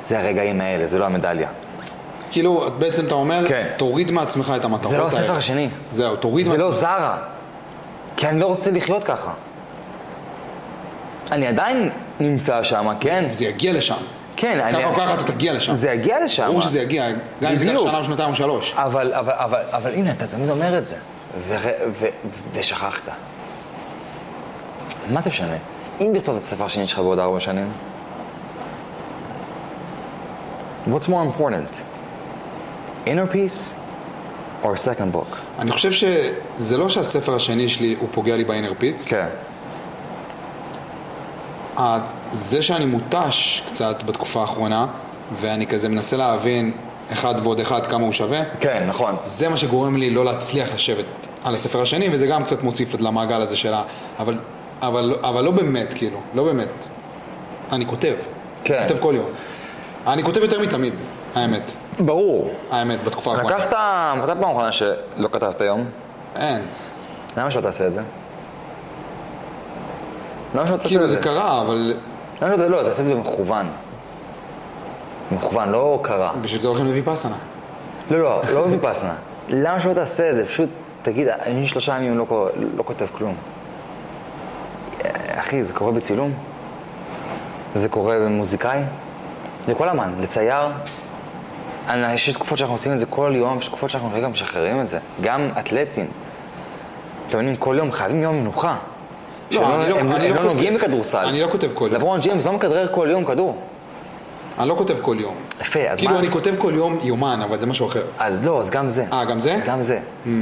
זה הרגעים האלה, זה לא המדליה. כאילו, בעצם אתה אומר, כן. תוריד מעצמך את המטרות זה לא האלה. הספר השני. זהו, תוריד זה לא מעצמך. זרה. כי אני לא רוצה לחיות ככה. אני עדיין נמצא שם, כן? זה יגיע לשם. כן, אני... ככה או ככה אתה תגיע לשם. זה יגיע לשם. ברור שזה יגיע, גם אם זה בדיוק. שנה או שנתיים או שלוש. אבל, אבל, אבל, אבל הנה, אתה תמיד אומר את זה, ו- ו- ושכחת. מה זה משנה? אם תכתוב את הספר השני שלך בעוד ארבע שנים, what's more important? inner peace or second book? אני חושב שזה לא שהספר השני שלי הוא פוגע לי באינר פיץ. כן. ה- זה שאני מותש קצת בתקופה האחרונה, ואני כזה מנסה להבין אחד ועוד אחד כמה הוא שווה, כן, נכון. זה מה שגורם לי לא להצליח לשבת על הספר השני, וזה גם קצת מוסיף למעגל הזה שלה, אבל, אבל, אבל לא באמת, כאילו, לא באמת. אני כותב. כן. כותב כל יום. אני כותב יותר מתמיד, האמת. ברור. האמת, בתקופה האחרונה. לקחת, מתי פעם אחרונה שלא כתבת היום? אין. למה שלא תעשה את זה? למה שלא תעשה כאילו את זה זה? קרה, אבל למה שלא, לא, תעשה את זה במכוון. במכוון, לא קרה. בשביל זה הולכים לויפאסנה. לא, לא, לא בוויפאסנה. למה שלא תעשה את זה? פשוט תגיד, אני שלושה ימים לא, לא כותב כלום. אה, אחי, זה קורה בצילום? זה קורה במוזיקאי? לכל אמן, לצייר. אני- יש תקופות שאנחנו עושים את זה כל יום, יש תקופות שאנחנו רגע משחררים את זה. גם אתלטים. אתם מבינים, כל יום חייבים יום מנוחה. לא, אני לא- הם אני הם לא לא נוגעים כותב- בכדורסל. אני לא כותב כל יום. לברון ג'יימס לא מכדרר כל יום כדור. אני לא כותב כל יום. יפה, אז כאילו מה? אני כותב כל יום יומן, אבל זה משהו אחר. אז לא, אז גם זה. אה, גם זה? גם זה.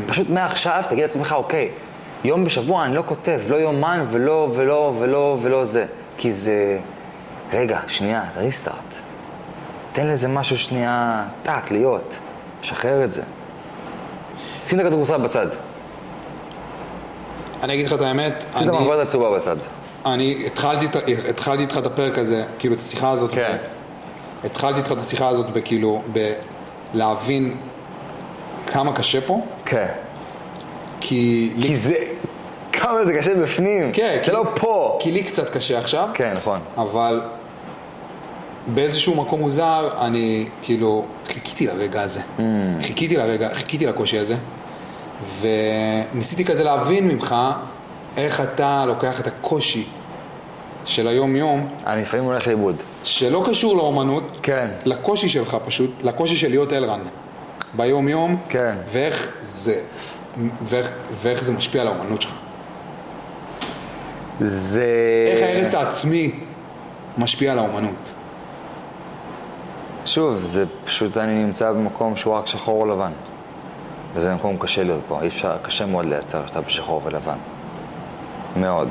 פשוט מעכשיו תגיד לעצמך, אוקיי, יום בשבוע אני לא כותב, לא יומן ולא ולא ולא ולא זה. כי זה... רגע, שנייה, ריסטארט. תן לזה משהו שנייה, טאק, להיות. שחרר את זה. שים את הכדורסל בצד. אני אגיד לך את האמת, שים את המחברת הצהובה בצד. אני התחלתי, התחלתי איתך את הפרק הזה, כאילו את השיחה הזאת, כן. התחלתי איתך את השיחה הזאת בכאילו, בלהבין כמה קשה פה, כן. כי לי, כי זה... כמה זה קשה בפנים. כן, זה כי- לא פה. כי לי קצת קשה עכשיו, כן, נכון. אבל באיזשהו מקום מוזר, אני כאילו חיכיתי לרגע הזה. Mm. חיכיתי לרגע, חיכיתי לקושי הזה, וניסיתי כזה להבין ממך איך אתה לוקח את הקושי של היום-יום, אני לפעמים הולך לאיבוד. שלא קשור לאומנות, כן. לקושי שלך פשוט, לקושי של להיות אלרן ביום-יום, כן. ואיך זה, ואיך, ואיך זה משפיע על האומנות שלך. זה... איך ההרס העצמי משפיע על האומנות. שוב, זה פשוט אני נמצא במקום שהוא רק שחור או לבן. וזה מקום קשה להיות פה. אי אפשר, קשה מאוד לייצר שאתה בשחור ולבן. מאוד.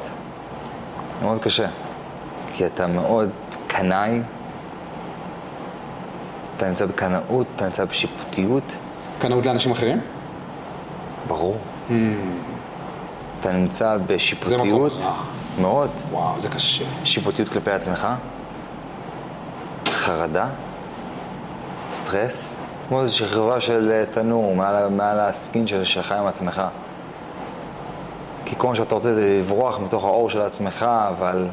מאוד קשה. כי אתה מאוד קנאי, אתה נמצא בקנאות, אתה נמצא בשיפוטיות, קנאות לאנשים אחרים? ברור. אתה נמצא מקום בשיפוטיות, רע. מאוד. וואו, זה קשה. שיפוטיות כלפי עצמך, חרדה, סטרס, כמו איזו שכבה של אה, תנור מעל, מעל הסקין של, שלך עם עצמך. כי כל מה שאתה רוצה זה לברוח מתוך האור של עצמך, אבל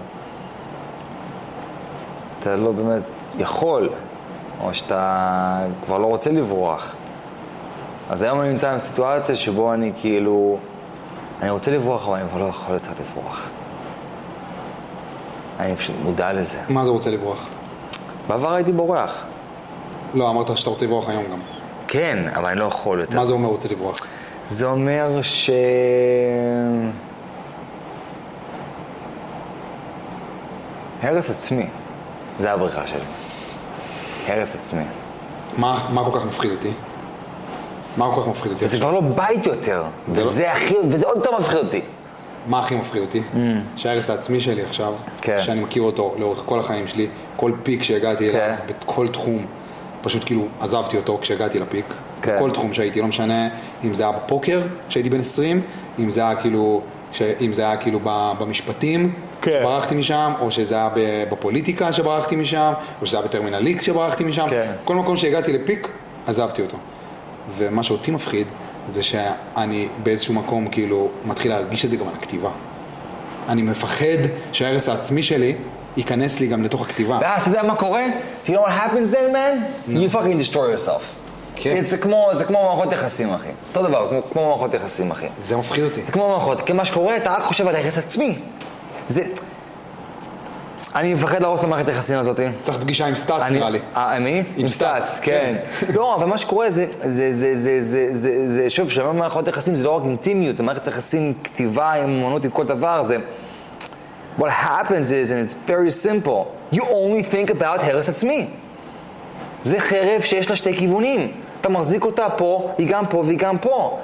אתה לא באמת יכול, או שאתה כבר לא רוצה לברוח. אז היום אני נמצא בסיטואציה שבו אני כאילו, אני רוצה לברוח, אבל אני כבר לא יכול יותר לברוח. אני פשוט מודע לזה. מה זה רוצה לברוח? בעבר הייתי בורח. לא, אמרת שאתה רוצה לברוח היום גם. כן, אבל אני לא יכול יותר. מה זה אומר רוצה לברוח? זה אומר ש... הרס עצמי, זה הבריחה שלי. הרס עצמי. מה מה כל כך מפחיד אותי? מה כל כך מפחיד אותי? זה כבר לא בית יותר, זה לא- וזה הכי... וזה עוד יותר מפחיד אותי. מה הכי מפחיד אותי? שההרס העצמי שלי עכשיו, Mm. כן. שאני מכיר אותו לאורך כל החיים שלי, כל פיק שהגעתי אליו, כן. בכל תחום, פשוט כאילו עזבתי אותו כשהגעתי לפיק. כן. בכל תחום שהייתי, לא משנה אם זה היה בפוקר, כשהייתי בן 20, אם זה היה כאילו, ש... אם זה היה כאילו ב- במשפטים, כן. שברחתי משם, או שזה היה ב- בפוליטיקה שברחתי משם, או שזה היה בטרמינל איקס שברחתי משם. כן. כל מקום שהגעתי לפיק, עזבתי אותו. ומה שאותי מפחיד, זה שאני באיזשהו מקום כאילו מתחיל להרגיש את זה גם על הכתיבה. אני מפחד שההרס העצמי שלי ייכנס לי גם לתוך הכתיבה. ואז אתה יודע מה קורה? Do you know what happens then, man? You fucking destroy yourself. כן. זה כמו, זה כמו מערכות יחסים, אחי. אותו דבר, כמו, כמו מערכות יחסים, אחי. זה מפחיד אותי. כמו מערכות, כי מה שקורה, אתה רק חושב על היחס עצמי. זה... אני מפחד להרוס את המערכת היחסים הזאת. צריך פגישה עם סטאצ אני- נראה לי. אה, מי? עם סטאצ, סטאצ, כן. לא, אבל מה שקורה זה, זה, זה, זה, זה, זה, זה, שוב, כשאני מערכות יחסים זה לא רק אינטימיות, זה מערכת יחסים, כתיבה, עם אמנות, עם כל דבר, זה... What happens is, and it's very simple, you only think about הרס עצמי. זה חרב שיש לה שתי כיוונים. אתה מחזיק אותה פה, היא גם פה והיא גם פה.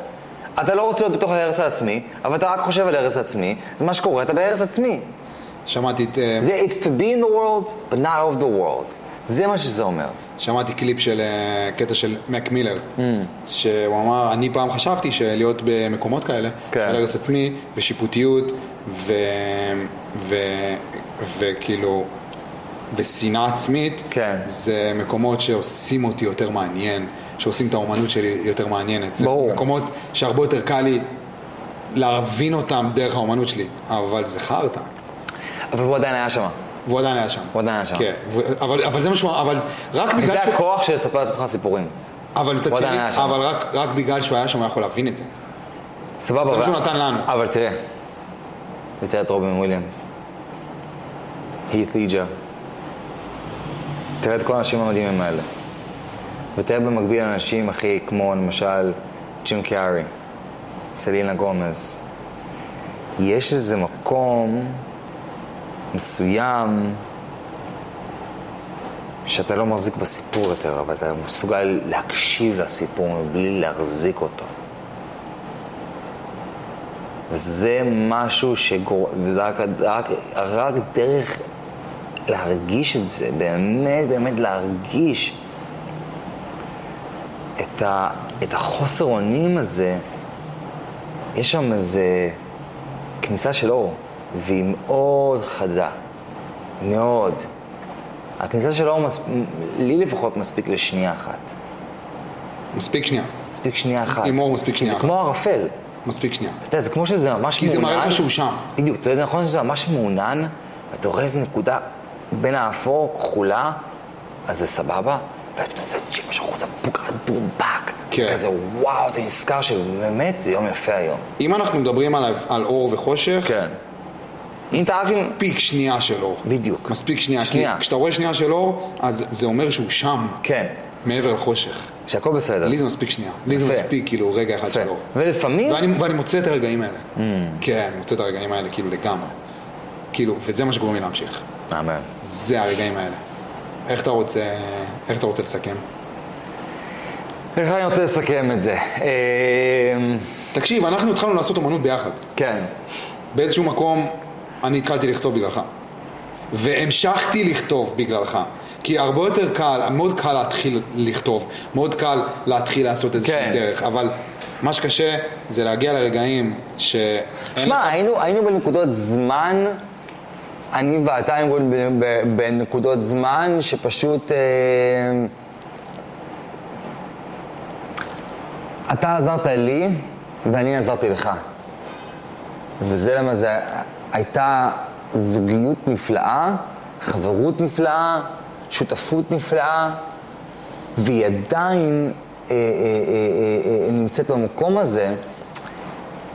אתה לא רוצה להיות בתוך ההרס העצמי, אבל אתה רק חושב על הרס עצמי, זה מה שקורה, אתה בהרס עצמי. שמעתי, את, אה, זה it's to be in the world, but not of the world. זה מה שזה אומר. שמעתי קליפ של אה, קטע של מק מילר, Mm. שהוא אמר, אני פעם חשבתי שלהיות במקומות כאלה, כן. של הרס עצמי ושיפוטיות ו... ו... וכאילו, ושנאה עצמית, כן. זה מקומות שעושים אותי יותר מעניין, שעושים את האומנות שלי יותר מעניינת. ברור. זה מקומות שהרבה יותר קל לי להבין אותם דרך האומנות שלי, אבל זה חרטא. אבל הוא עדיין היה שם. והוא עדיין היה שם. הוא עדיין היה שם. כן, אבל, אבל זה משהו, אבל רק בגלל זה שהוא... הכוח של לספר לעצמך סיפורים. אבל מצד שני. אבל רק, רק בגלל שהוא היה שם, הוא יכול להבין את זה. סבבה. זה מה שהוא נתן לנו. אבל תראה, ותראה את רובין וויליאמס, הית ליג'ה, תראה את כל האנשים המדהימים האלה. ותראה במקביל אנשים, אחי, כמו למשל ג'ים קיארי, סלינה גומז. יש איזה מקום מסוים שאתה לא מחזיק בסיפור יותר, אבל אתה מסוגל להקשיב לסיפור מבלי להחזיק אותו. וזה משהו שגור... ורק רק, רק דרך להרגיש את זה, באמת באמת להרגיש את, ה, את החוסר אונים הזה, יש שם איזה כניסה של אור, והיא מאוד חדה, מאוד. הכניסה של אור, מס... לי לפחות מספיק לשנייה אחת. מספיק שנייה. מספיק שנייה אחת. עם אור מספיק שנייה זה אחת. כמו ערפל. מספיק שנייה. אתה יודע, זה כמו שזה ממש כי זה מעונן. מראה לך שהוא שם. בדיוק, אתה יודע נכון שזה ממש מעונן, ואתה רואה איזה נקודה בין האפור, כחולה, אז זה סבבה, ואתה יודע, שמש החוצה, בוק, דורבק. כן. כזה, וואו, אתה נזכר שבאמת זה יום יפה היום. אם אנחנו מדברים על, על אור וחושך, כן. אם אתה רק עם... מספיק שנייה של אור. בדיוק. מספיק שנייה. שנייה. כשאתה רואה שנייה של אור, אז זה אומר שהוא שם, כן, מעבר לחושך. שהכל בסדר. לי זה מספיק שנייה. לי זה. מספיק כאילו רגע אחד. של אור. ולפעמים... ואני, ואני מוצא את הרגעים האלה. Mm. כן, אני מוצא את הרגעים האלה כאילו לגמרי. כאילו, וזה מה שגורם לי להמשיך. אמן. זה הרגעים האלה. איך אתה רוצה, איך אתה רוצה לסכם? איך אני רוצה לסכם את זה? אה, תקשיב, אנחנו התחלנו לעשות אומנות ביחד. כן. באיזשהו מקום אני התחלתי לכתוב בגללך. והמשכתי לכתוב בגללך. כי הרבה יותר קל, מאוד קל להתחיל לכתוב, מאוד קל להתחיל לעשות איזושהי כן. דרך, אבל מה שקשה זה להגיע לרגעים ש... שמע, היינו, היינו בנקודות זמן, אני ואתה היינו בנקודות זמן שפשוט... אה, אתה עזרת לי ואני עזרתי לך. וזה למה זה הייתה זוגיות נפלאה, חברות נפלאה, שותפות נפלאה, והיא עדיין אה, אה, אה, אה, נמצאת במקום הזה,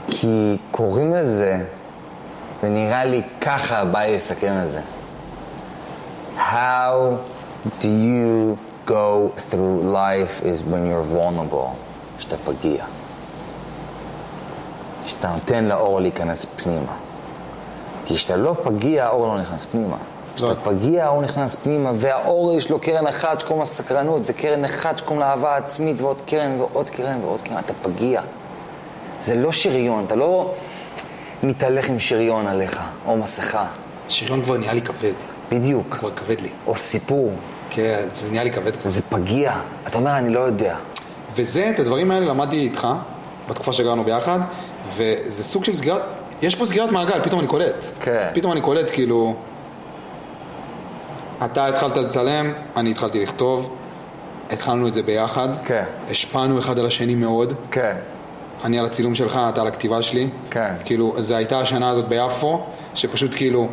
כי קוראים לזה, ונראה לי ככה בא לי לסכם את זה. How do you go through life is when you're vulnerable, כשאתה פגיע. כשאתה נותן לאור להיכנס פנימה. כי כשאתה לא פגיע, האור לא נכנס פנימה. כשאתה פגיע, האור נכנס פנימה, והאור יש לו קרן אחת שקוראים לה סקרנות, וקרן אחת שקוראים לה אהבה עצמית, ועוד קרן, ועוד קרן, ועוד קרן. אתה פגיע. זה לא שריון, אתה לא מתהלך עם שריון עליך, או מסכה. שריון כבר נהיה לי כבד, בדיוק. כבר כבד לי. או סיפור. כן, זה נהיה לי כבד. זה פגיע. אתה אומר, אני לא יודע. וזה, את הדברים האלה למדתי איתך, בתקופה שגרנו ביחד, וזה סוג של סגירת, יש פה סגירת מעגל, פתאום אני קולט. כן. פתאום אני קולט, כאילו, אתה התחלת לצלם, אני התחלתי לכתוב, התחלנו את זה ביחד. כן. השפענו אחד על השני מאוד. כן. אני על הצילום שלך, אתה על הכתיבה שלי. כן. כאילו, זו הייתה השנה הזאת ביפו, שפשוט כאילו,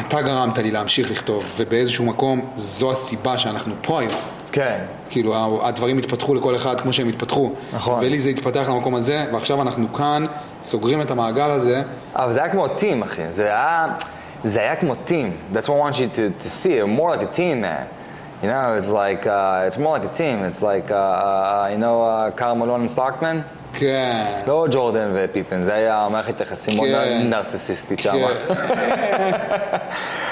אתה גרמת לי להמשיך לכתוב, ובאיזשהו מקום, זו הסיבה שאנחנו פה היום. כן. כאילו הדברים התפתחו לכל אחד כמו שהם התפתחו. נכון. ולי זה התפתח למקום הזה, ועכשיו אנחנו כאן, סוגרים את המעגל הזה. אבל זה היה כמו team, אחי. זה היה, זה היה כמו team. That's what I want you to, to see more like a team, man. You know, it's like, uh, it's more like a team. It's like, uh, uh, you know, uh, קארל מלון וסטוקטון? כן. לא ג'ורדן ופיפן, זה היה מערכת יחסים מאוד כן. נרסיסיסטית שם. כן.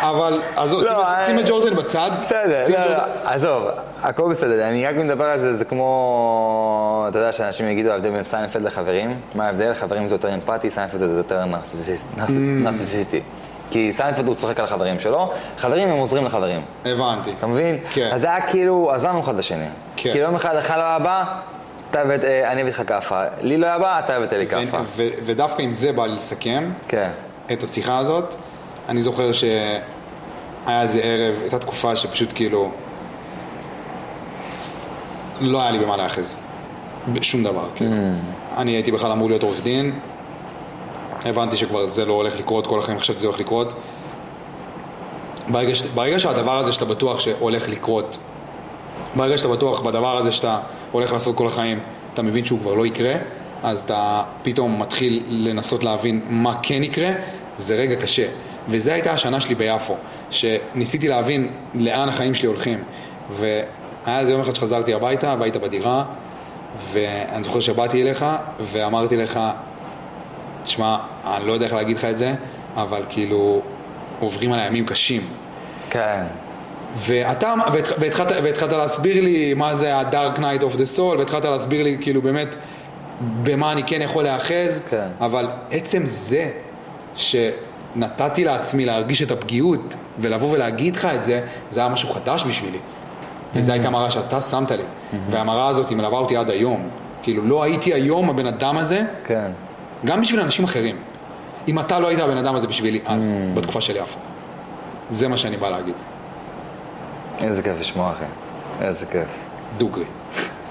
אבל עזוב, לא, שים את- אה, שים את ג'ורדן בצד. בסדר, לא, לא, עזוב, הכל בסדר, אני רק מדבר על זה, זה כמו, אתה יודע שאנשים יגידו ההבדל בין סיינפלד לחברים, מה ההבדל? חברים זה יותר אמפתי, סיינפלד זה יותר נרס- נרסיסיסטי. כי סיינפלד הוא צוחק על החברים שלו, חברים הם עוזרים לחברים. הבנתי. אתה מבין? כן. אז זה היה כאילו, עזרנו אחד לשני. כן. כאילו יום אחד לך לא היה בא, אתה הבאת, אה, אני הבאתי לך כאפה. לי לא היה בא, אתה הבאת לי כאפה. ודווקא עם זה בא לי לסכם כן. את השיחה הזאת. אני זוכר שהיה איזה ערב, הייתה תקופה שפשוט כאילו לא היה לי במה להאחז. בשום דבר, כאילו. Mm. אני הייתי בכלל אמור להיות עורך דין. הבנתי שכבר זה לא הולך לקרות, כל החיים חשבתי שזה הולך לקרות. ברגע, ש... ברגע שהדבר הזה שאתה בטוח שהולך לקרות, ברגע שאתה בטוח בדבר הזה שאתה הולך לעשות כל החיים, אתה מבין שהוא כבר לא יקרה, אז אתה פתאום מתחיל לנסות להבין מה כן יקרה, זה רגע קשה. וזו הייתה השנה שלי ביפו, שניסיתי להבין לאן החיים שלי הולכים. והיה איזה יום אחד שחזרתי הביתה והיית בדירה, ואני זוכר שבאתי אליך ואמרתי לך, תשמע, אני לא יודע איך להגיד לך את זה, אבל כאילו עוברים עליי ימים קשים. כן. ואתה, והתח- והתחלת, והתחלת להסביר לי מה זה ה-Dark Night of the Soul, והתחלת להסביר לי כאילו באמת במה אני כן יכול להיאחז, כן. אבל עצם זה שנתתי לעצמי להרגיש את הפגיעות ולבוא ולהגיד לך את זה, זה היה משהו חדש בשבילי. וזו הייתה מראה שאתה שמת לי, והמראה הזאת היא מלווה אותי עד היום. כאילו לא הייתי היום הבן אדם הזה, כן. גם בשביל אנשים אחרים. אם אתה לא היית הבן אדם הזה בשבילי אז, בתקופה של יפו. זה מה שאני בא להגיד. איזה כיף לשמוע, אחי. איזה כיף. דוגרי.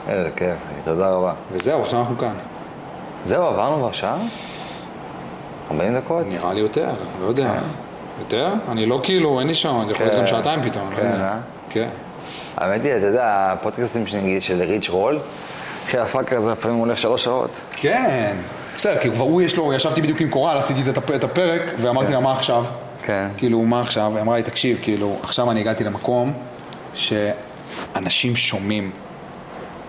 איזה כיף, אחי. תודה רבה. וזהו, עכשיו אנחנו כאן. זהו, עברנו כבר שעה? 40 דקות? נראה לי יותר, לא יודע. יותר? אני לא כאילו, אין לי שעון, זה יכול להיות כן. גם שעתיים פתאום, לא כן. אה? כן. האמת היא, אתה יודע, הפודקאסטים שנגיד של ריץ' רול, אחי, הפאקר הזה לפעמים הולך שלוש שעות. כן. בסדר, כי כבר הוא יש לו, ישבתי בדיוק עם קורל, עשיתי את הפ- את הפרק, ואמרתי לה, מה עכשיו? כן. כאילו, מה עכשיו? היא אמרה לי, תקשיב, כאילו, עכשיו אני הגעתי למקום שאנשים שומעים.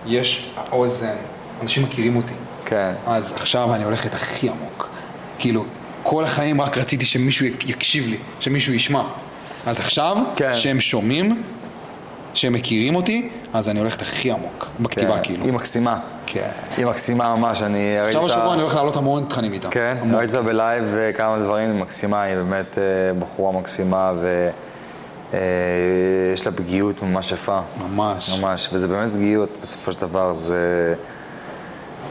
יש האוזן, אנשים מכירים אותי. כן. אז עכשיו אני הולך את הכי עמוק. כאילו, כל החיים רק רציתי שמישהו יק- יקשיב לי, שמישהו ישמע. אז עכשיו, כן. שהם שומעים, שהם מכירים אותי, אז אני הולך את הכי עמוק, בכתיבה כן, כאילו. היא מקסימה. כן. היא מקסימה ממש, אני ראיתי עכשיו. השבוע אני הולך להעלות המון תכנים איתה. כן. ראיתי אותה בלייב כמה דברים, היא מקסימה, היא באמת אה, בחורה מקסימה ויש לה פגיעות ממש יפה. ממש. ממש, וזה באמת פגיעות בסופו של דבר, זה...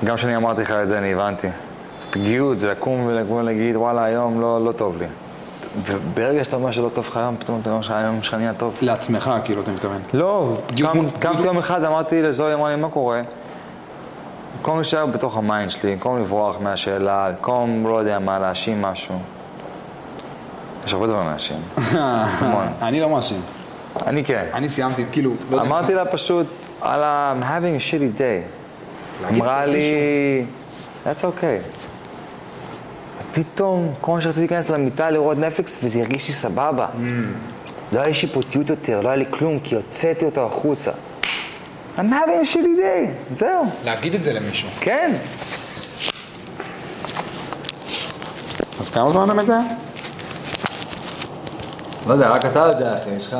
גם כשאני אמרתי לך את זה, אני הבנתי. פגיעות זה לקום ולהגיד, וואלה, היום לא, לא טוב לי. וברגע שאתה אומר שלא טוב לך היום, פתאום אתה אומר שהיום שלך נהיה טוב. לעצמך, כאילו, אתה מתכוון. לא, קמתי יום אחד, אמרתי לזוהי, אמר לי, מה קורה? במקום להישאר בתוך ה mind שלי, במקום לברוח מהשאלה, במקום, לא יודע מה, להאשים משהו. יש הרבה דברים להאשים. המון. אני לא מאשים. אני כן. אני סיימתי, כאילו, לא יודע. אמרתי לה פשוט, וואלה, I'm having a shitty day. אמרה. לי, that's okay. פתאום, כמו שרציתי להיכנס למיטה לראות נטפליקס, וזה הרגיש לי סבבה. Mm. לא היה לי שיפוטיות יותר, לא היה לי כלום, כי הוצאתי אותו החוצה. I'm having a shitty day, זהו. להגיד את זה למישהו. כן. אז כמה זמן באמת זה? לא יודע, רק אתה יודע, אחי, יש לך...